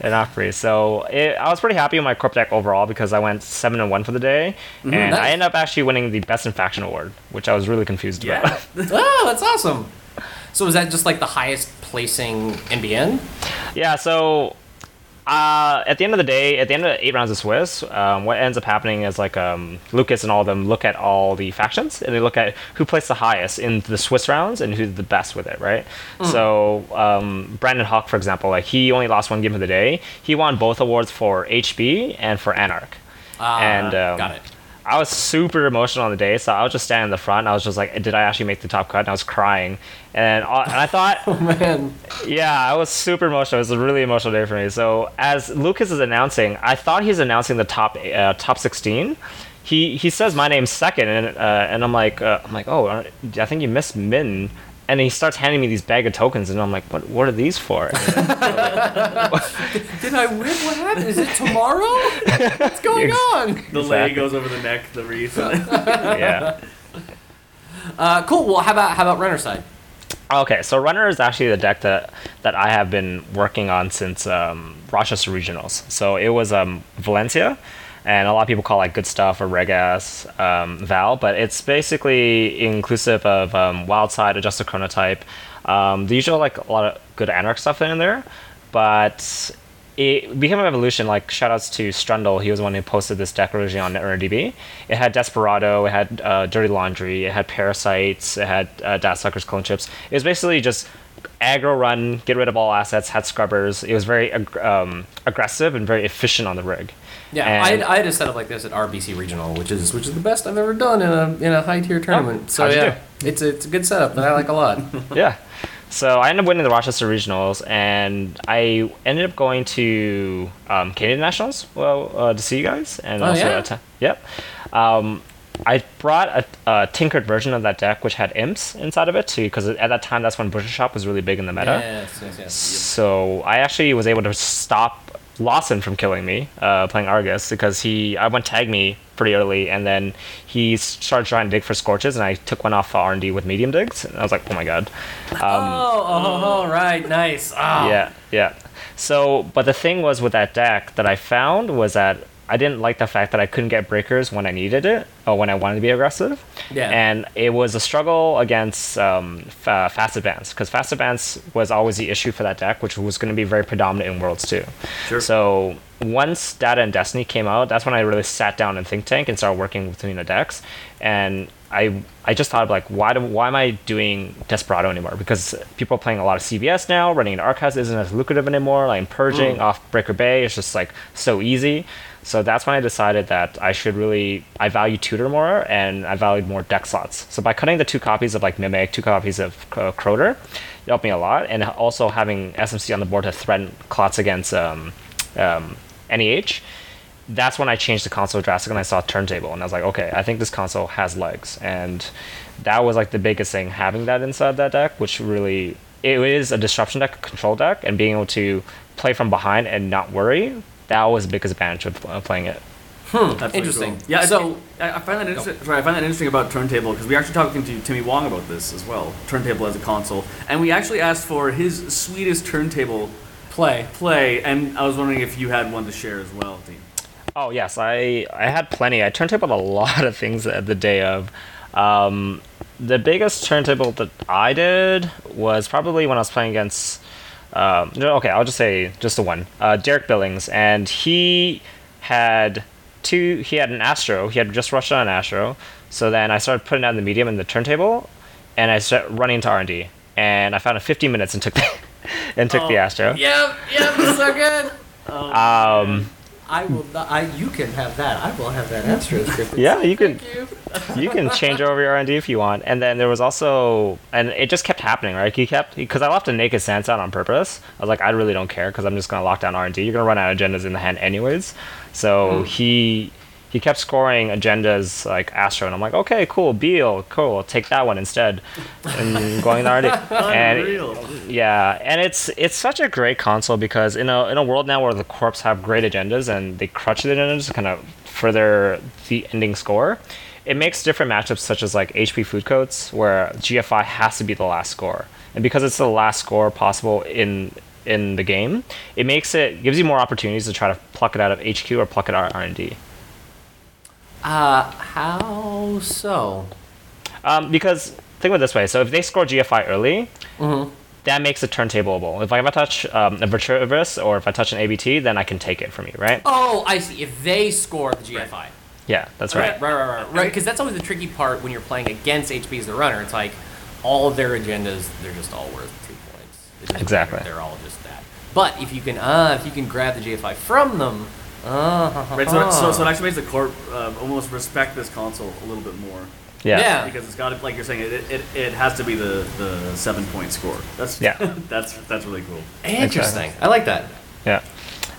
and not free. So it, I was pretty happy with my corp deck overall because I went seven and one for the day, and nice. I ended up actually winning the best in faction award, which I was really confused Yeah. about. oh, that's awesome. So is that just like the highest placing NBN? yeah. So. Uh, at the end of the day, at the end of the eight rounds of Swiss, um, what ends up happening is like um, Lucas and all of them look at all the factions and they look at who placed the highest in the Swiss rounds and who's the best with it, right? So um, Brandon Hawk, for example, like he only lost one game of the day. He won both awards for HB and for Anarch. Ah, and um, got it. I was super emotional on the day, so I was just standing in the front. And I was just like, "Did I actually make the top cut?" And I was crying, and, uh, and I thought, Man, yeah, I was super emotional. It was a really emotional day for me. So as Lucas is announcing, I thought he's announcing the top uh, top 16. He he says my name's second, and uh, and I'm like uh, I'm like, oh, I think you missed Min. And he starts handing me these bag of tokens, and I'm like, "What? What are these for?" did I win? What happened? Is it tomorrow? What's going on? The lei Exactly. goes over the neck, the wreath. yeah. Uh, cool. Well, how about how about runner side? Okay, so Runner is actually the deck that that I have been working on since um, Rochester Regionals. So it was um, Valencia, and a lot of people call it like Good Stuff or Regas um, Val, but it's basically inclusive of um, Wild Adjusted Chronotype, um, the usual like a lot of good Anarch stuff in there, but it became an evolution. Like shoutouts to Strundle, he was the one who posted this deck originally on NetrunnerDB. It had Desperado, it had uh, Dirty Laundry, it had Parasites, it had uh, Datasuckers clone chips. It was basically just aggro run, get rid of all assets, had scrubbers. It was very ag- um, aggressive and very efficient on the rig. Yeah, I had, I had a setup like this at RBC Regional, which is which is the best I've ever done in a in a high tier tournament. so Oh, how'd yeah, it's a, it's a good setup that I like a lot. yeah. So I ended up winning the Rochester Regionals, and I ended up going to um, Canadian Nationals. Well, uh, to see you guys, and Oh, also yeah? atta- yep. Um, I brought a, a tinkered version of that deck, which had imps inside of it too, because at that time that's when Butcher Shop was really big in the meta. yes, yes, yes. So I actually was able to stop Lawson from killing me uh, playing Argus because he I went tag me pretty early and then he started trying to dig for scorches and I took one off R and D with medium digs and I was like oh my god oh, oh, oh, right, nice. Oh. yeah yeah so but the thing was with that deck that I found was that I didn't like the fact that I couldn't get breakers when I needed it or when I wanted to be aggressive. Yeah. And it was a struggle against um, fa- fast advance because fast advance was always the issue for that deck, which was going to be very predominant in worlds too. Sure. So once Data and Destiny came out, that's when I really sat down in Think Tank and started working with the decks. And I I just thought of like why do, why am I doing Desperado anymore? Because people are playing a lot of CVS now. Running an Archives isn't as lucrative anymore. Like purging off Breaker Bay is just like so easy. So that's when I decided that I should really I value tutor more and I valued more deck slots. So by cutting the two copies of like Mimic, two copies of uh, Corroder, it helped me a lot. And also having SMC on the board to threaten clots against um, um, NEH that's when I changed the console drastically and I saw turntable and I was like, okay, I think this console has legs. And that was like the biggest thing having that inside that deck, which really it is a disruption deck, a control deck, and being able to play from behind and not worry. That was the biggest advantage of uh, playing it. That's really Interesting. cool. Yeah, So- so I, I find that interesting. Sorry, I find that interesting about Turntable because we actually talking to Timmy Wong about this as well. Turntable as a console, and we actually asked for his sweetest turntable Play. play, and I was wondering if you had one to share as well, Dean. Oh yes, I I had plenty. I turntabled a lot of things at the day of. Um, the biggest turntable that I did was probably when I was playing against. Um, okay, I'll just say just the one. Uh, Derek Billings, and he had two. He had an Astro. He had just rushed on an Astro. So then I started putting down the medium in the turntable, and I started running into R and D, and I found it 15 minutes and took and took the Astro. Yep, yep, so good. Um, I will. Not, I you can have that. I will have that Astro script. Yeah, you can. You. you can change over your R&D if you want. And then there was also, and it just kept happening, right? He kept, because I left a naked SanSan out on purpose. I was like, I really don't care because I'm just going to lock down R&D. You're going to run out of agendas in the hand anyways. So he he kept scoring agendas like Astro, and I'm like, okay, cool, Beale, cool, I'll take that one instead, and going R&D. and Unreal. yeah, and it's it's such a great console because in a in a world now where the corps have great agendas and they crutch the agendas to kind of further the ending score, it makes different matchups such as like HB food coats where GFI has to be the last score, and because it's the last score possible in in the game, it makes it gives you more opportunities to try to pluck it out of HQ or pluck it out of R and D. Uh, how so? Um, because think of it this way: so if they score GFI early, that makes it turntableable. If I if I touch um, a Vitruvius or if I touch an ABT, then I can take it from you, right? Oh, I see. If they score the GFI. Yeah, that's Right, right. right, right, right. Right, because that's always the tricky part when you're playing against HB as the runner. It's like all of their agendas, they're just all worth two points. Exactly. matter. They're all just that. But if you can, uh, if you can grab the GFI from them, Right, so, so, so it actually makes the corp um, almost respect this console a little bit more Yeah. Yeah. because it's got to, like you're saying, it, it, it has to be the, the seven point score. That's Yeah. that's that's really cool. Interesting. I like that. Yeah.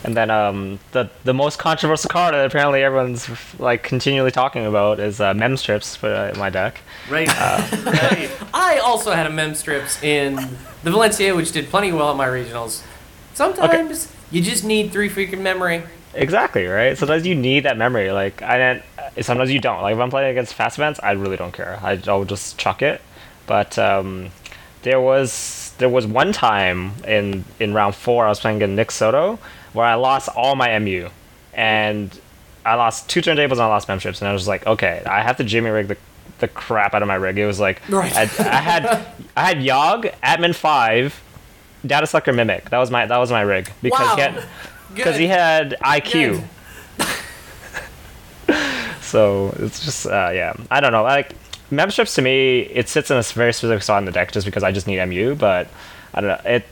And then um, the the most controversial card that apparently everyone's like continually talking about is uh, Memstrips for uh, my deck. Right. right. I also had a Memstrips in the Valencia, which did plenty well at my regionals. Sometimes you just need three freaking memory. Exactly right. Sometimes you need that memory. Like I didn't. Sometimes you don't. Like if I'm playing against fast events, I really don't care. I, I'll just chuck it. But um, there was there was one time in in round four I was playing against Nick Soto where I lost all my MU and I lost two turntables and I lost Memstrips and I was like, okay, I have to Jimmy rig the the crap out of my rig. It was like Right. I, I had I had Yogg, Admin five, Datasucker Mimic. That was my that was my rig because Wow. he had because he had IQ. Good. So it's just uh, yeah, I don't know. Like Memstrips to me, it sits in a very specific spot in the deck just because I just need MU. But I don't know. It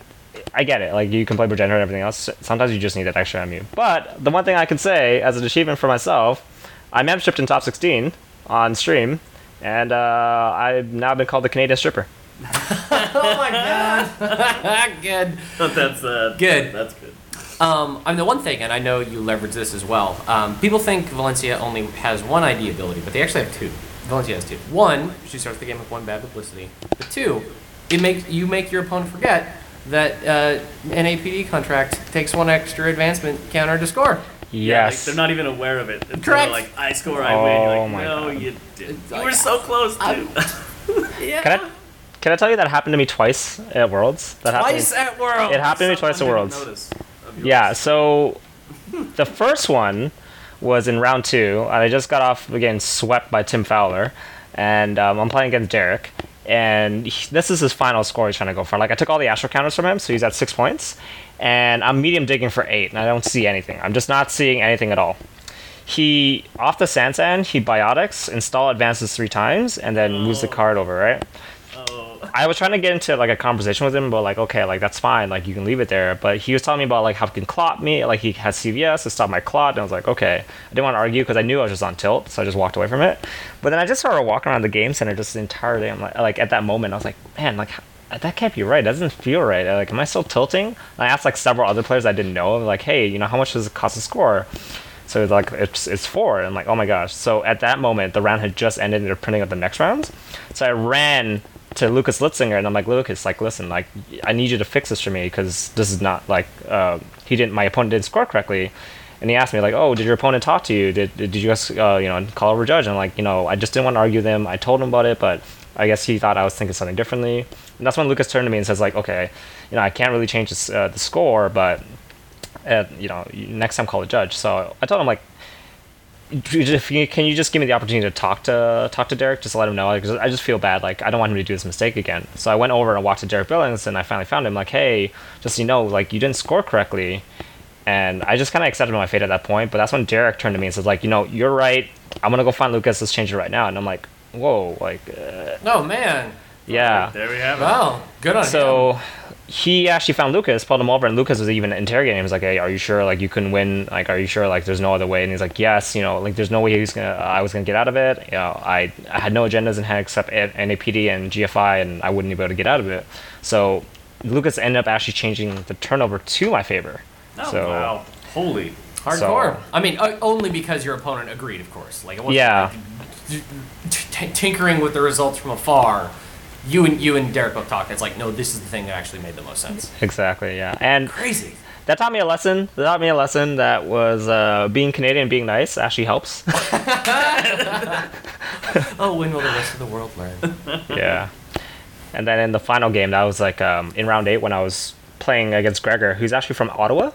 I get it. Like you can play Progenitor and everything else. Sometimes you just need that extra MU. But the one thing I can say as an achievement for myself, I membershiped in top 16 on stream, and uh, I've now been called the Canadian stripper. Oh my god. Good. that's uh, Good. That's good. Um, I mean, the one thing, and I know you leverage this as well. Um, people think Valencia only has one ID ability, but they actually have two. Valencia has two. One, she starts the game with one bad publicity. But two, it makes you make your opponent forget that uh, an APD contract takes one extra advancement counter to score. Yeah, like, Yes. they're not even aware of it. Until Correct. Like, I score, I win. You're Oh like, my no, God. you did. You like, were so close too. Yeah. Can I can I tell you that happened to me twice at Worlds? That Twice happened. at Worlds. It happened to me twice at Worlds. notice of yours. Yeah, so the first one was in round two, and I just got off again swept by Tim Fowler, and um, I'm playing against Derek, and he- this is his final score he's trying to go for. Like I took all the astro counters from him, so he's at six points, and I'm medium digging for eight, and I don't see anything. I'm just not seeing anything at all. He off the SanSan, he biotics, install advances three times, and then moves the card over, right? I was trying to get into like a conversation with him, but like, okay, like that's fine, like you can leave it there. But he was telling me about like how he can clot me, like he has CVS to stop my clot, and I was like, okay, I didn't want to argue because I knew I was just on tilt, so I just walked away from it. But then I just started walking around the game center just the entire day. I'm like, like at that moment, I was like, man, like that can't be right. It doesn't feel right. Like, am I still tilting? And I asked like several other players I didn't know, like, hey, you know, how much does it cost to score? So like it's it's four, and I'm like, oh my gosh. So at that moment, the round had just ended, and they're printing up the next rounds. So I ran to Lucas Litzinger, and I'm like, Lucas, like, listen, like, I need you to fix this for me because this is not like uh, he didn't, my opponent didn't score correctly. And he asked me like, "Oh, did your opponent talk to you? Did, did you guys, uh, you know, call over judge?" And I'm like, you know, I just didn't want to argue him. I told him about it, but I guess he thought I was thinking something differently. And that's when Lucas turned to me and says like, "Okay, you know, I can't really change this, uh, the score, but uh, you know, next time call the judge." So I told him like, if you, can you just give me the opportunity to talk to talk to Derek, just to let him know, because I just feel bad. Like I don't want him to do this mistake again. So I went over and walked to Derek Billings, and I finally found him. Like, hey, just so you know, like you didn't score correctly, and I just kind of accepted my fate at that point. But that's when Derek turned to me and says, like, you know, you're right. I'm gonna go find Lucas. Let's change it right now. And I'm like, whoa, like, uh, Oh man. yeah. There we have it. Wow. Good on him. So he actually found Lucas, pulled him over, and Lucas was even interrogating him. He was like, "Hey, are you sure? Like, you couldn't win? Like, are you sure? Like, there's no other way?" And he's like, "Yes. You know, like, there's no way he's gonna. I was gonna get out of it. You know, I I had no agendas in hand except A- NAPD and GFI, and I wouldn't be able to get out of it. So Lucas ended up actually changing the turnover to my favor. Oh, so wow. Holy. Hardcore. So- I mean, only because your opponent agreed, of course. Like, it wasn't Yeah. like t- tinkering with the results from afar. You and you and Derek both talked. It's like, no, this is the thing that actually made the most sense. exactly, yeah, and Crazy. that taught me a lesson. That taught me a lesson that was uh, being Canadian, being nice actually helps. Oh, when will the rest of the world learn? yeah. And then in the final game, that was like um, in round eight when I was playing against Gregor, who's actually from Ottawa.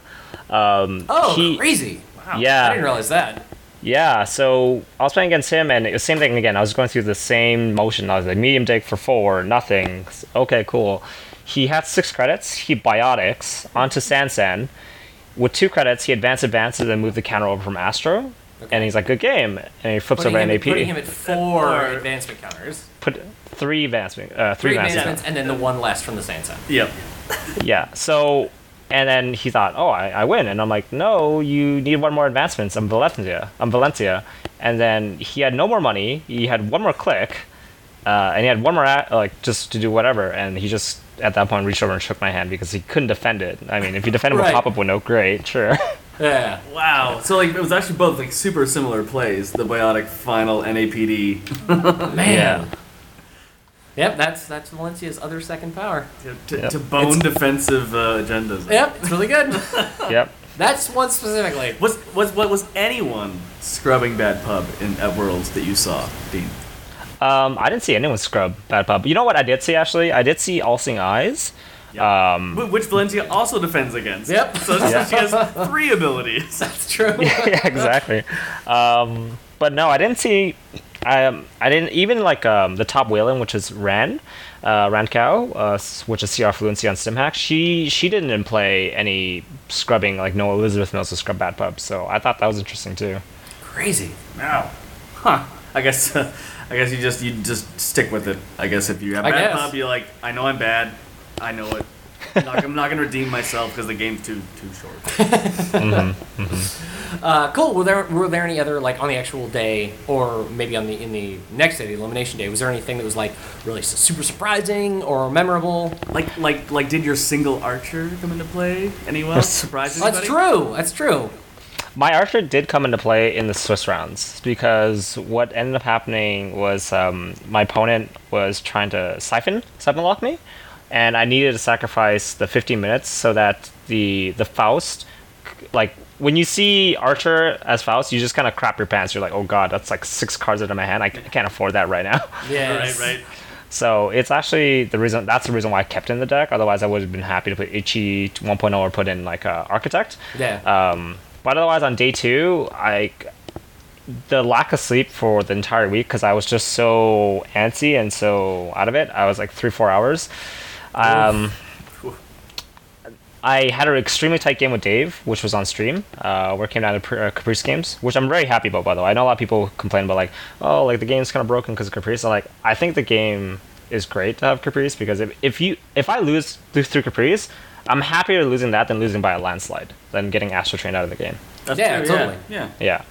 Um, Oh, he- crazy! I Yeah, I didn't realize that. Yeah. So I was playing against him, and it was same thing again. I was going through the same motion. I was like medium dig for four, nothing. Okay, cool. He had six credits. He biotics onto SanSan. With two credits, he advanced advances and moved the counter over from Astro. And he's like, good game. And he flips Putting over him, NAP. putting him at four advancement counters, Put three advancement, uh, three, three advancements. advancements, and then the one less from the SanSan. Yep. Yeah. So And then he thought, oh, I, I win. And I'm like, no, you need one more advancements. I'm Valencia. I'm Valencia. And then he had no more money. He had one more click. Uh, and he had one more, a- like, just to do whatever. And he just, at that point, reached over and shook my hand because he couldn't defend it. I mean, if you defend it with Right. pop up window, great, sure. Yeah. Wow. So like it was actually both like super similar plays. The Biotic Final NAPD Man. Yep, that's that's Valencia's other second power. to, to, Yep. to bone defensive uh, agendas. Yep, it's really good. yep. that's one specifically. Was was what was anyone scrubbing bad pub in at Worlds that you saw, Dean? Um, I didn't see anyone scrub bad pub. You know what I did see, actually? I did see All Seeing Eyes. Um, Which Valencia also defends against. Yep. So she has three abilities. That's true. yeah, exactly. Um, but no, I didn't see. I um, I didn't even like um, the top Weyland, which is Ran, uh, Ran Cow, uh, which is CR fluency on StimHack. She she didn't play any scrubbing like no Elizabeth Mills to scrub bad pub. So I thought that was interesting too. Crazy. Wow. Huh. I guess. I guess you just you just stick with it. I guess if you have I bad guess. pub, you're like, I know I'm bad. I know it. I'm not, I'm not gonna redeem myself because the game's too too short. Uh, cool. Were there were there any other like on the actual day, or maybe on the in the next day, the elimination day? Was there anything that was like really super surprising or memorable? Like like like did your single archer come into play? Anyone surprise anybody? That's true. That's true. My archer did come into play in the Swiss rounds because what ended up happening was um, my opponent was trying to siphon siphon lock me, and I needed to sacrifice the 15 minutes so that the the Faust, like when you see archer as Faust, you just kind of crap your pants. You're like, oh god, that's like six cards out of my hand. I can't afford that right now. Yeah, Right, right. So it's actually the reason. That's the reason why I kept in the deck. Otherwise, I would have been happy to put Ichi 1.0 or put in like uh, Architect. Yeah. Um, but otherwise, on day two, I the lack of sleep for the entire week because I was just so antsy and so out of it. I was like three, four hours. Um, I had an extremely tight game with Dave, which was on stream, uh, where it came down to Pre- uh, Caprice games, which I'm very happy about, by the way. I know a lot of people complain about, like, oh, like the game's kind of broken because of Caprice. I'm like, I think the game is great to have Caprice because if, if you if I lose, lose through Caprice, I'm happier losing that than losing by a landslide, than getting Astro Train out of the game. That's Yeah, true, totally. Yeah. Yeah.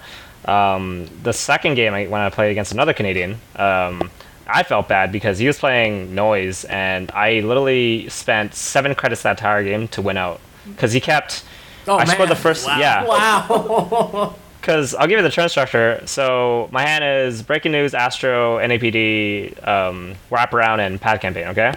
Um, the second game, I, when I played against another Canadian, um, I felt bad because he was playing noise, and I literally spent seven credits that entire game to win out because he kept. Oh, I scored the first. Wow. Yeah. Wow. Because I'll give you the turn structure. So my hand is Breaking News, Astro, NAPD, um, Wraparound, and Pad Campaign, okay?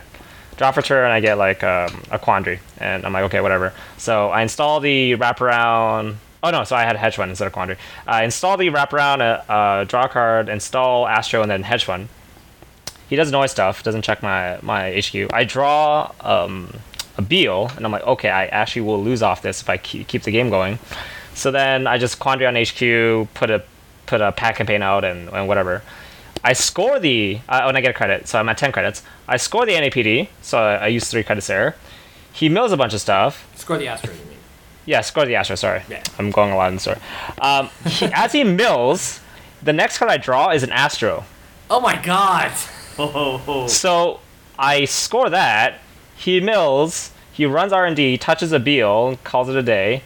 Draw for turn, and I get like um, a Quandary. And I'm like, okay, whatever. So I install the Wraparound. Oh no, so I had Hedge Fund instead of Quandary. I install the Wraparound, uh, uh, draw card, install Astro, and then Hedge Fund. He does noise stuff, doesn't check my, my HQ. I draw um, a Beale, and I'm like, okay, I actually will lose off this if I keep, keep the game going. So then I just quandary on HQ, put a put a pad campaign out, and, and whatever. I score the uh, when I get a credit, so I'm at 10 credits. I score the NAPD, so I, I use three credits there. He mills a bunch of stuff. Score the Astro. You mean? Yeah, score the Astro. Sorry, Yeah. I'm going a lot in the story. Um, he, as he mills, the next card I draw is an Astro. Oh my God. So I score that. He mills. He runs R and D, touches a Beale, calls it a day.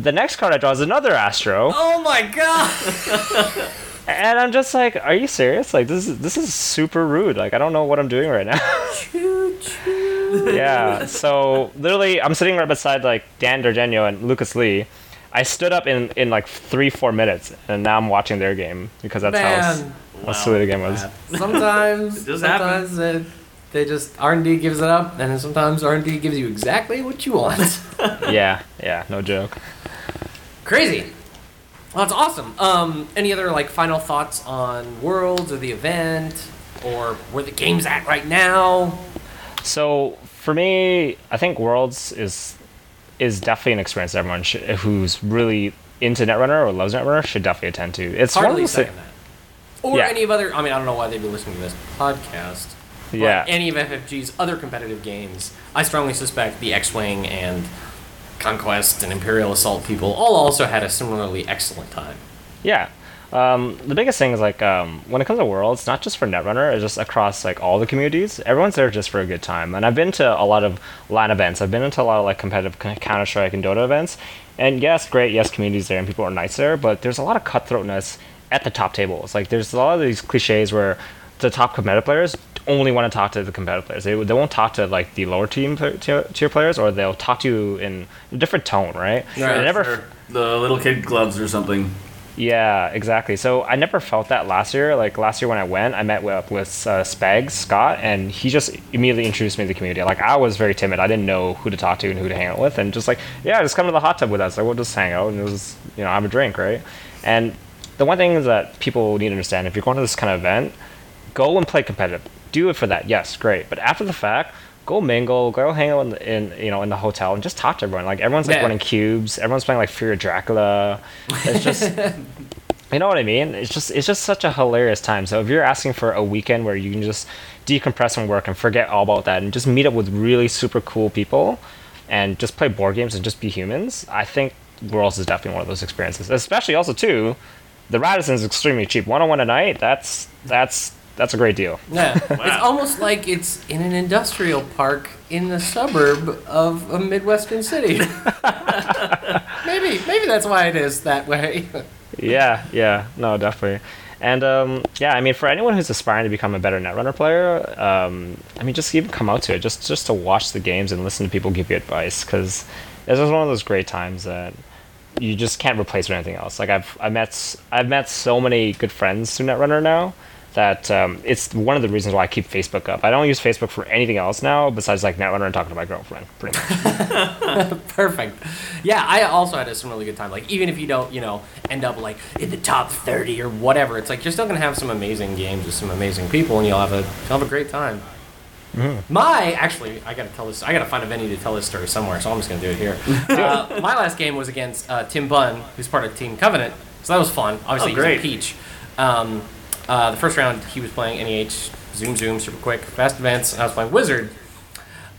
The next card I draw is another Astro, Oh my God. and I'm just like, "Are you serious? Like this is this is super rude. Like I don't know what I'm doing right now." Choo choo. yeah. So literally, I'm sitting right beside like Dan D'Argenio and Lucas Lee. I stood up in in like three four minutes, and now I'm watching their game because that's how, Man. how silly the way the game was. Sometimes, It does happen. sometimes it, they just R and D gives it up, and then sometimes R and D gives you exactly what you want. yeah, yeah, no joke. Crazy. Well, that's awesome. Um, any other like final thoughts on Worlds or the event, or where the game's at right now? So for me, I think Worlds is is definitely an experience that everyone should, who's really into Netrunner or loves Netrunner should definitely attend to. It's one of Hardly those thi- second that. Or Yeah. any of other. I mean, I don't know why they'd be listening to this podcast. but Yeah. Any of FFG's other competitive games, I strongly suspect the X-wing and Conquest and Imperial Assault people all also had a similarly excellent time. Yeah. Um, the biggest thing is like um, when it comes to Worlds, not just for Netrunner, it's just across like all the communities. Everyone's there just for a good time. And I've been to a lot of LAN events. I've been into a lot of like competitive Counter Strike and Dota events. And yes, great, yes, communities there and people are nice there, but there's a lot of cutthroatness at the top tables. Like there's a lot of these cliches where the top competitive players only want to talk to the competitive players. They, they won't talk to like the lower team tier, tier players, or they'll talk to you in a different tone, right? Right. I never Or the little kid gloves or something. yeah, exactly. So I never felt that last year. Like last year when I went, I met with, with uh, Spags, Scott, and he just immediately introduced me to the community. Like I was very timid. I didn't know who to talk to and who to hang out with, and just like, yeah, just come to the hot tub with us. Like we'll just hang out and it was, you know, have a drink, right? And the one thing is that people need to understand: if you're going to this kind of event, go and play competitive. Do it for that, yes, great. But after the fact, go mingle, go hang out in, the, in you know in the hotel and just talk to everyone. Like everyone's like Yeah. running cubes, everyone's playing like Fury of Dracula. It's just you know what I mean? It's just it's just such a hilarious time. So if you're asking for a weekend where you can just decompress from work and forget all about that and just meet up with really super cool people and just play board games and just be humans, I think Worlds is definitely one of those experiences. Especially also too, the Radisson is extremely cheap. One on one a night, that's that's that's a great deal. Yeah, it's almost like it's in an industrial park in the suburb of a midwestern city. maybe, maybe that's why it is that way. Yeah, yeah, no, definitely. And um, yeah, I mean, for anyone who's aspiring to become a better netrunner player, um, I mean, just even come out to it, just just to watch the games and listen to people give you advice, because it's just one of those great times that you just can't replace with anything else. Like I've I met I've met so many good friends through Netrunner now that um, it's one of the reasons why I keep Facebook up. I don't use Facebook for anything else now besides like Netrunner and talking to my girlfriend, pretty much. Perfect. Yeah, I also had some really good time. Like, even if you don't, you know, end up like in the top 30 or whatever, it's like you're still gonna have some amazing games with some amazing people, and you'll have a you'll have a great time. My actually, I gotta tell this. I gotta find a venue to tell this story somewhere, so I'm just gonna do it here. uh, my last game was against uh, Tim Bunn, who's part of Team Covenant, so that was fun. Obviously, Oh, he's a peach. Um, uh, the first round, he was playing NEH, Zoom Zoom, super quick, fast events. I was playing Wizard,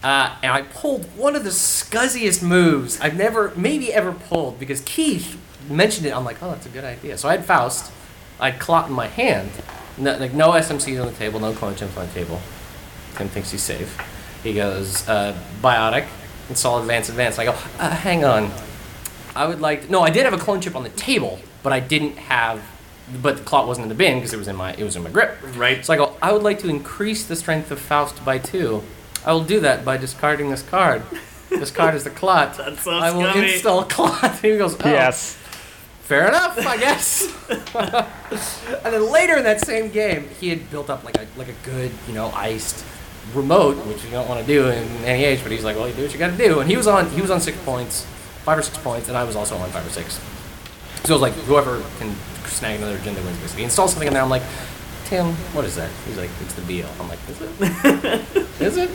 uh, and I pulled one of the scuzziest moves I've never, maybe ever pulled because Keith mentioned it. I'm like, oh, that's a good idea. So I had Faust, I had Clot in my hand, no, like no SMCs on the table, no clone chips on the table. Tim thinks he's safe. He goes, uh, Biotic, install advance, advance. I go, uh, hang on. I would like, no, I did have a clone chip on the table, but I didn't have, but the clot wasn't in the bin because it was in my, it was in my grip. Right. So I go, I would like to increase the strength of Faust by two. I will do that by discarding this card. This card is the clot. That's so I will scummy. install clot. he goes, oh, yes. fair enough, I guess. and then later in that same game, he had built up like a like a good, you know, iced remote, which you don't want to do in any age, but he's like, well, you do what you got to do. And he was on he was on six points, five or six points, and I was also on five or six. So it was like whoever can snag another agenda wins. Basically, he installs something in there. I'm like, Tim, what is that? He's like, it's the Beale. I'm like, is it? is it?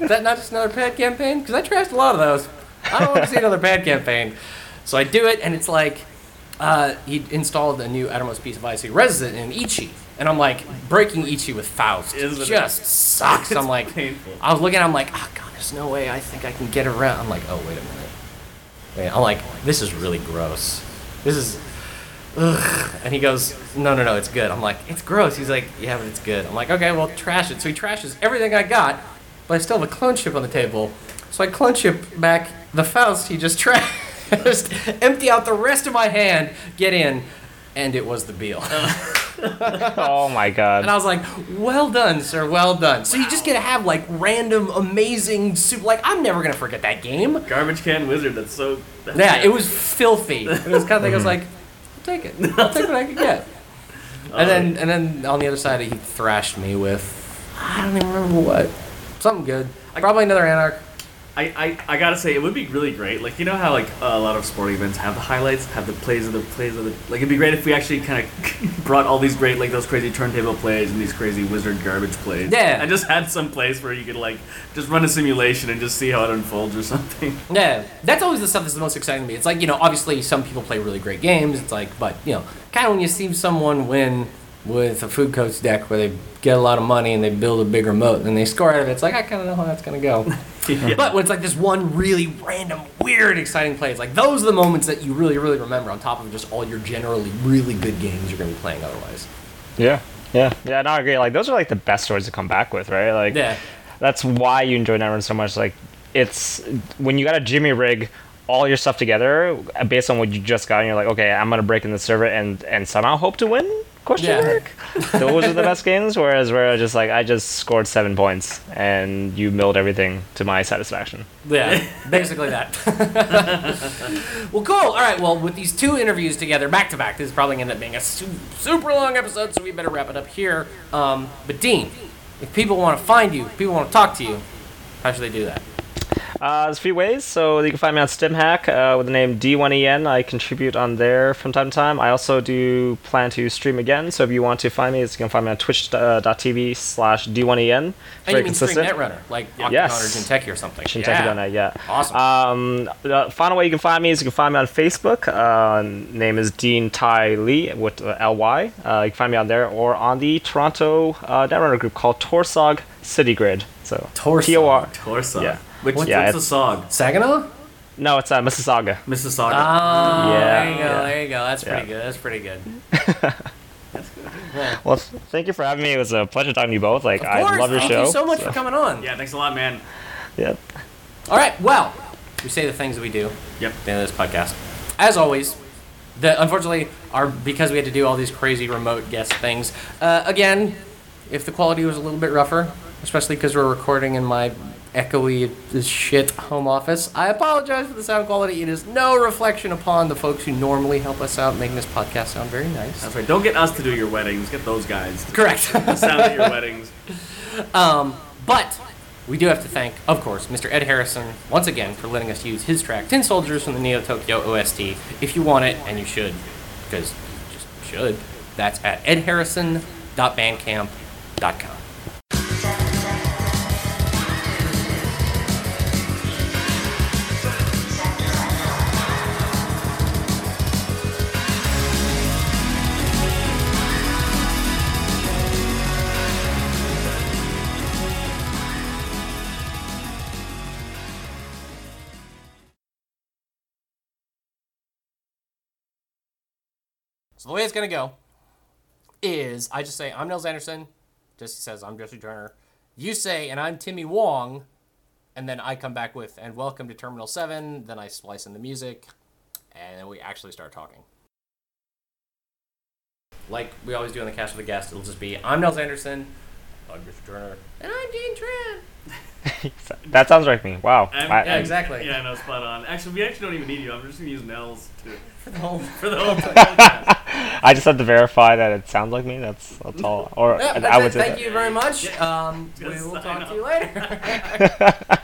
Is that not just another pad campaign? Because I trashed a lot of those. I don't want to see another pad campaign. So I do it, and it's like uh, he installed a new outermost piece of IC resident in Ichi. And I'm like, breaking Ichi with Faust Isn't it? just sucks. I'm like, painful. I was looking, I'm like, oh god, there's no way I think I can get around. I'm like, oh wait a minute. Wait, I'm like, this is really gross. This is, ugh. And he goes, no, no, no, it's good. I'm like, it's gross. He's like, yeah, but it's good. I'm like, okay, well, trash it. So he trashes everything I got, but I still have a clone chip on the table. So I clone chip back the Faust he just trashed, empty out the rest of my hand, get in, and it was the Beale. Oh my god. And I was like, well done, sir, well done. So you just get to have like random, amazing, super, like, I'm never going to forget that game. Garbage can wizard. That's so. That's Yeah, it was filthy. It was kind of thing, I was mm-hmm. like, I'll take it. I'll take what I can get. And then, and then on the other side, he thrashed me with, I don't even remember what. Something good. Probably another Anarch. I, I, I gotta say it would be really great. Like you know how like a lot of sporting events have the highlights, have the plays of the plays of the like. It'd be great if we actually kind of brought all these great like those crazy turntable plays and these crazy wizard garbage plays. Yeah. And just had some place where you could like just run a simulation and just see how it unfolds or something. Yeah, that's always the stuff that's the most exciting to me. It's like, you know, obviously some people play really great games. It's like, but, you know, kind of when you see someone win with a Foodcoats deck where they get a lot of money and they build a big remote and they score out of it, it's like, I kind of know how that's going to go. But when it's like this one really random, weird, exciting play, it's like those are the moments that you really, really remember on top of just all your generally really good games you're going to be playing otherwise. Yeah. Yeah. Yeah. No, I agree. Like those are like the best stories to come back with, right? Like Yeah. that's why you enjoy Netrunner so much. Like it's when you got a Jimmy rig all your stuff together uh, based on what you just got, and you're like, okay, I'm gonna break in the server and and somehow hope to win. Question Yeah. mark. Those are the best games. Whereas where I just like I just scored seven points and you milled everything to my satisfaction. Yeah, basically that. well, cool. All right. Well, with these two interviews together, back to back, this is probably to end up being a su- super long episode, so we better wrap it up here. Um, but Dean, if people want to find you, if people want to talk to you, how should they do that? Uh, there's a few ways. So you can find me on StimHack uh, with the name D1EN. I contribute on there from time to time. I also do plan to stream again. So if you want to find me, you can find me on twitch.tv slash D1EN. And Very you mean stream. Netrunner, like OCTGN Yes. or Jinteki or something. Jinteki.net, yeah. Awesome. Um, the final way you can find me is you can find me on Facebook. Uh, name is Dean Tai Lee with uh, L-Y. Uh, you can find me on there or on the Toronto uh, Netrunner group called Torsog City Grid. So Torsog. T-O-R. Torsa. Yeah. Which, Yeah, what's the song? Saginaw? No, it's uh, Mississauga. Mississauga. Oh, Yeah, there you go. yeah. There you go. That's pretty Yeah. good. That's pretty good. That's good. Well, thank you for having me. It was a pleasure talking to you both. Like, Of I love your Thank show. Thank you so much for coming on. yeah, thanks a lot, man. Yeah. All right. Well, we say the things that we do. Yep. at the end of this podcast. As always, the unfortunately our because we had to do all these crazy remote guest things. Uh, again, if the quality was a little bit rougher, especially because we're recording in my echoey as shit home office, I apologize for the sound quality. It is no reflection upon the folks who normally help us out, making this podcast sound very nice. That's right. Don't get us to do your weddings. Get those guys to Correct. sound at your weddings. Um, but we do have to thank, of course, Mr. Ed Harrison once again for letting us use his track "Tin Soldiers" from the Neo Tokyo OST. If you want it, and you should, because you just should. That's at edharrison.bandcamp.com. So the way it's gonna go is I just say I'm Nils Anderson. Jesse says I'm Jesse Turner. You say and I'm Timmy Wong, and then I come back with and welcome to Terminal Seven. Then I splice in the music, and then we actually start talking. Like we always do on the cast with the guest, it'll just be I'm Nils Anderson. I'm Jesse Turner. And I'm Dean Tran. That sounds like me. Wow. Um, I- Yeah, I- exactly. Yeah, no, spot on. Actually, we actually don't even need you. I'm just gonna use Nels to For the whole for the whole podcast. I just have to verify that it sounds like me. That's that's all. Or Yeah, I that's would it. say Thank you very much. Um, we will talk off. to you later.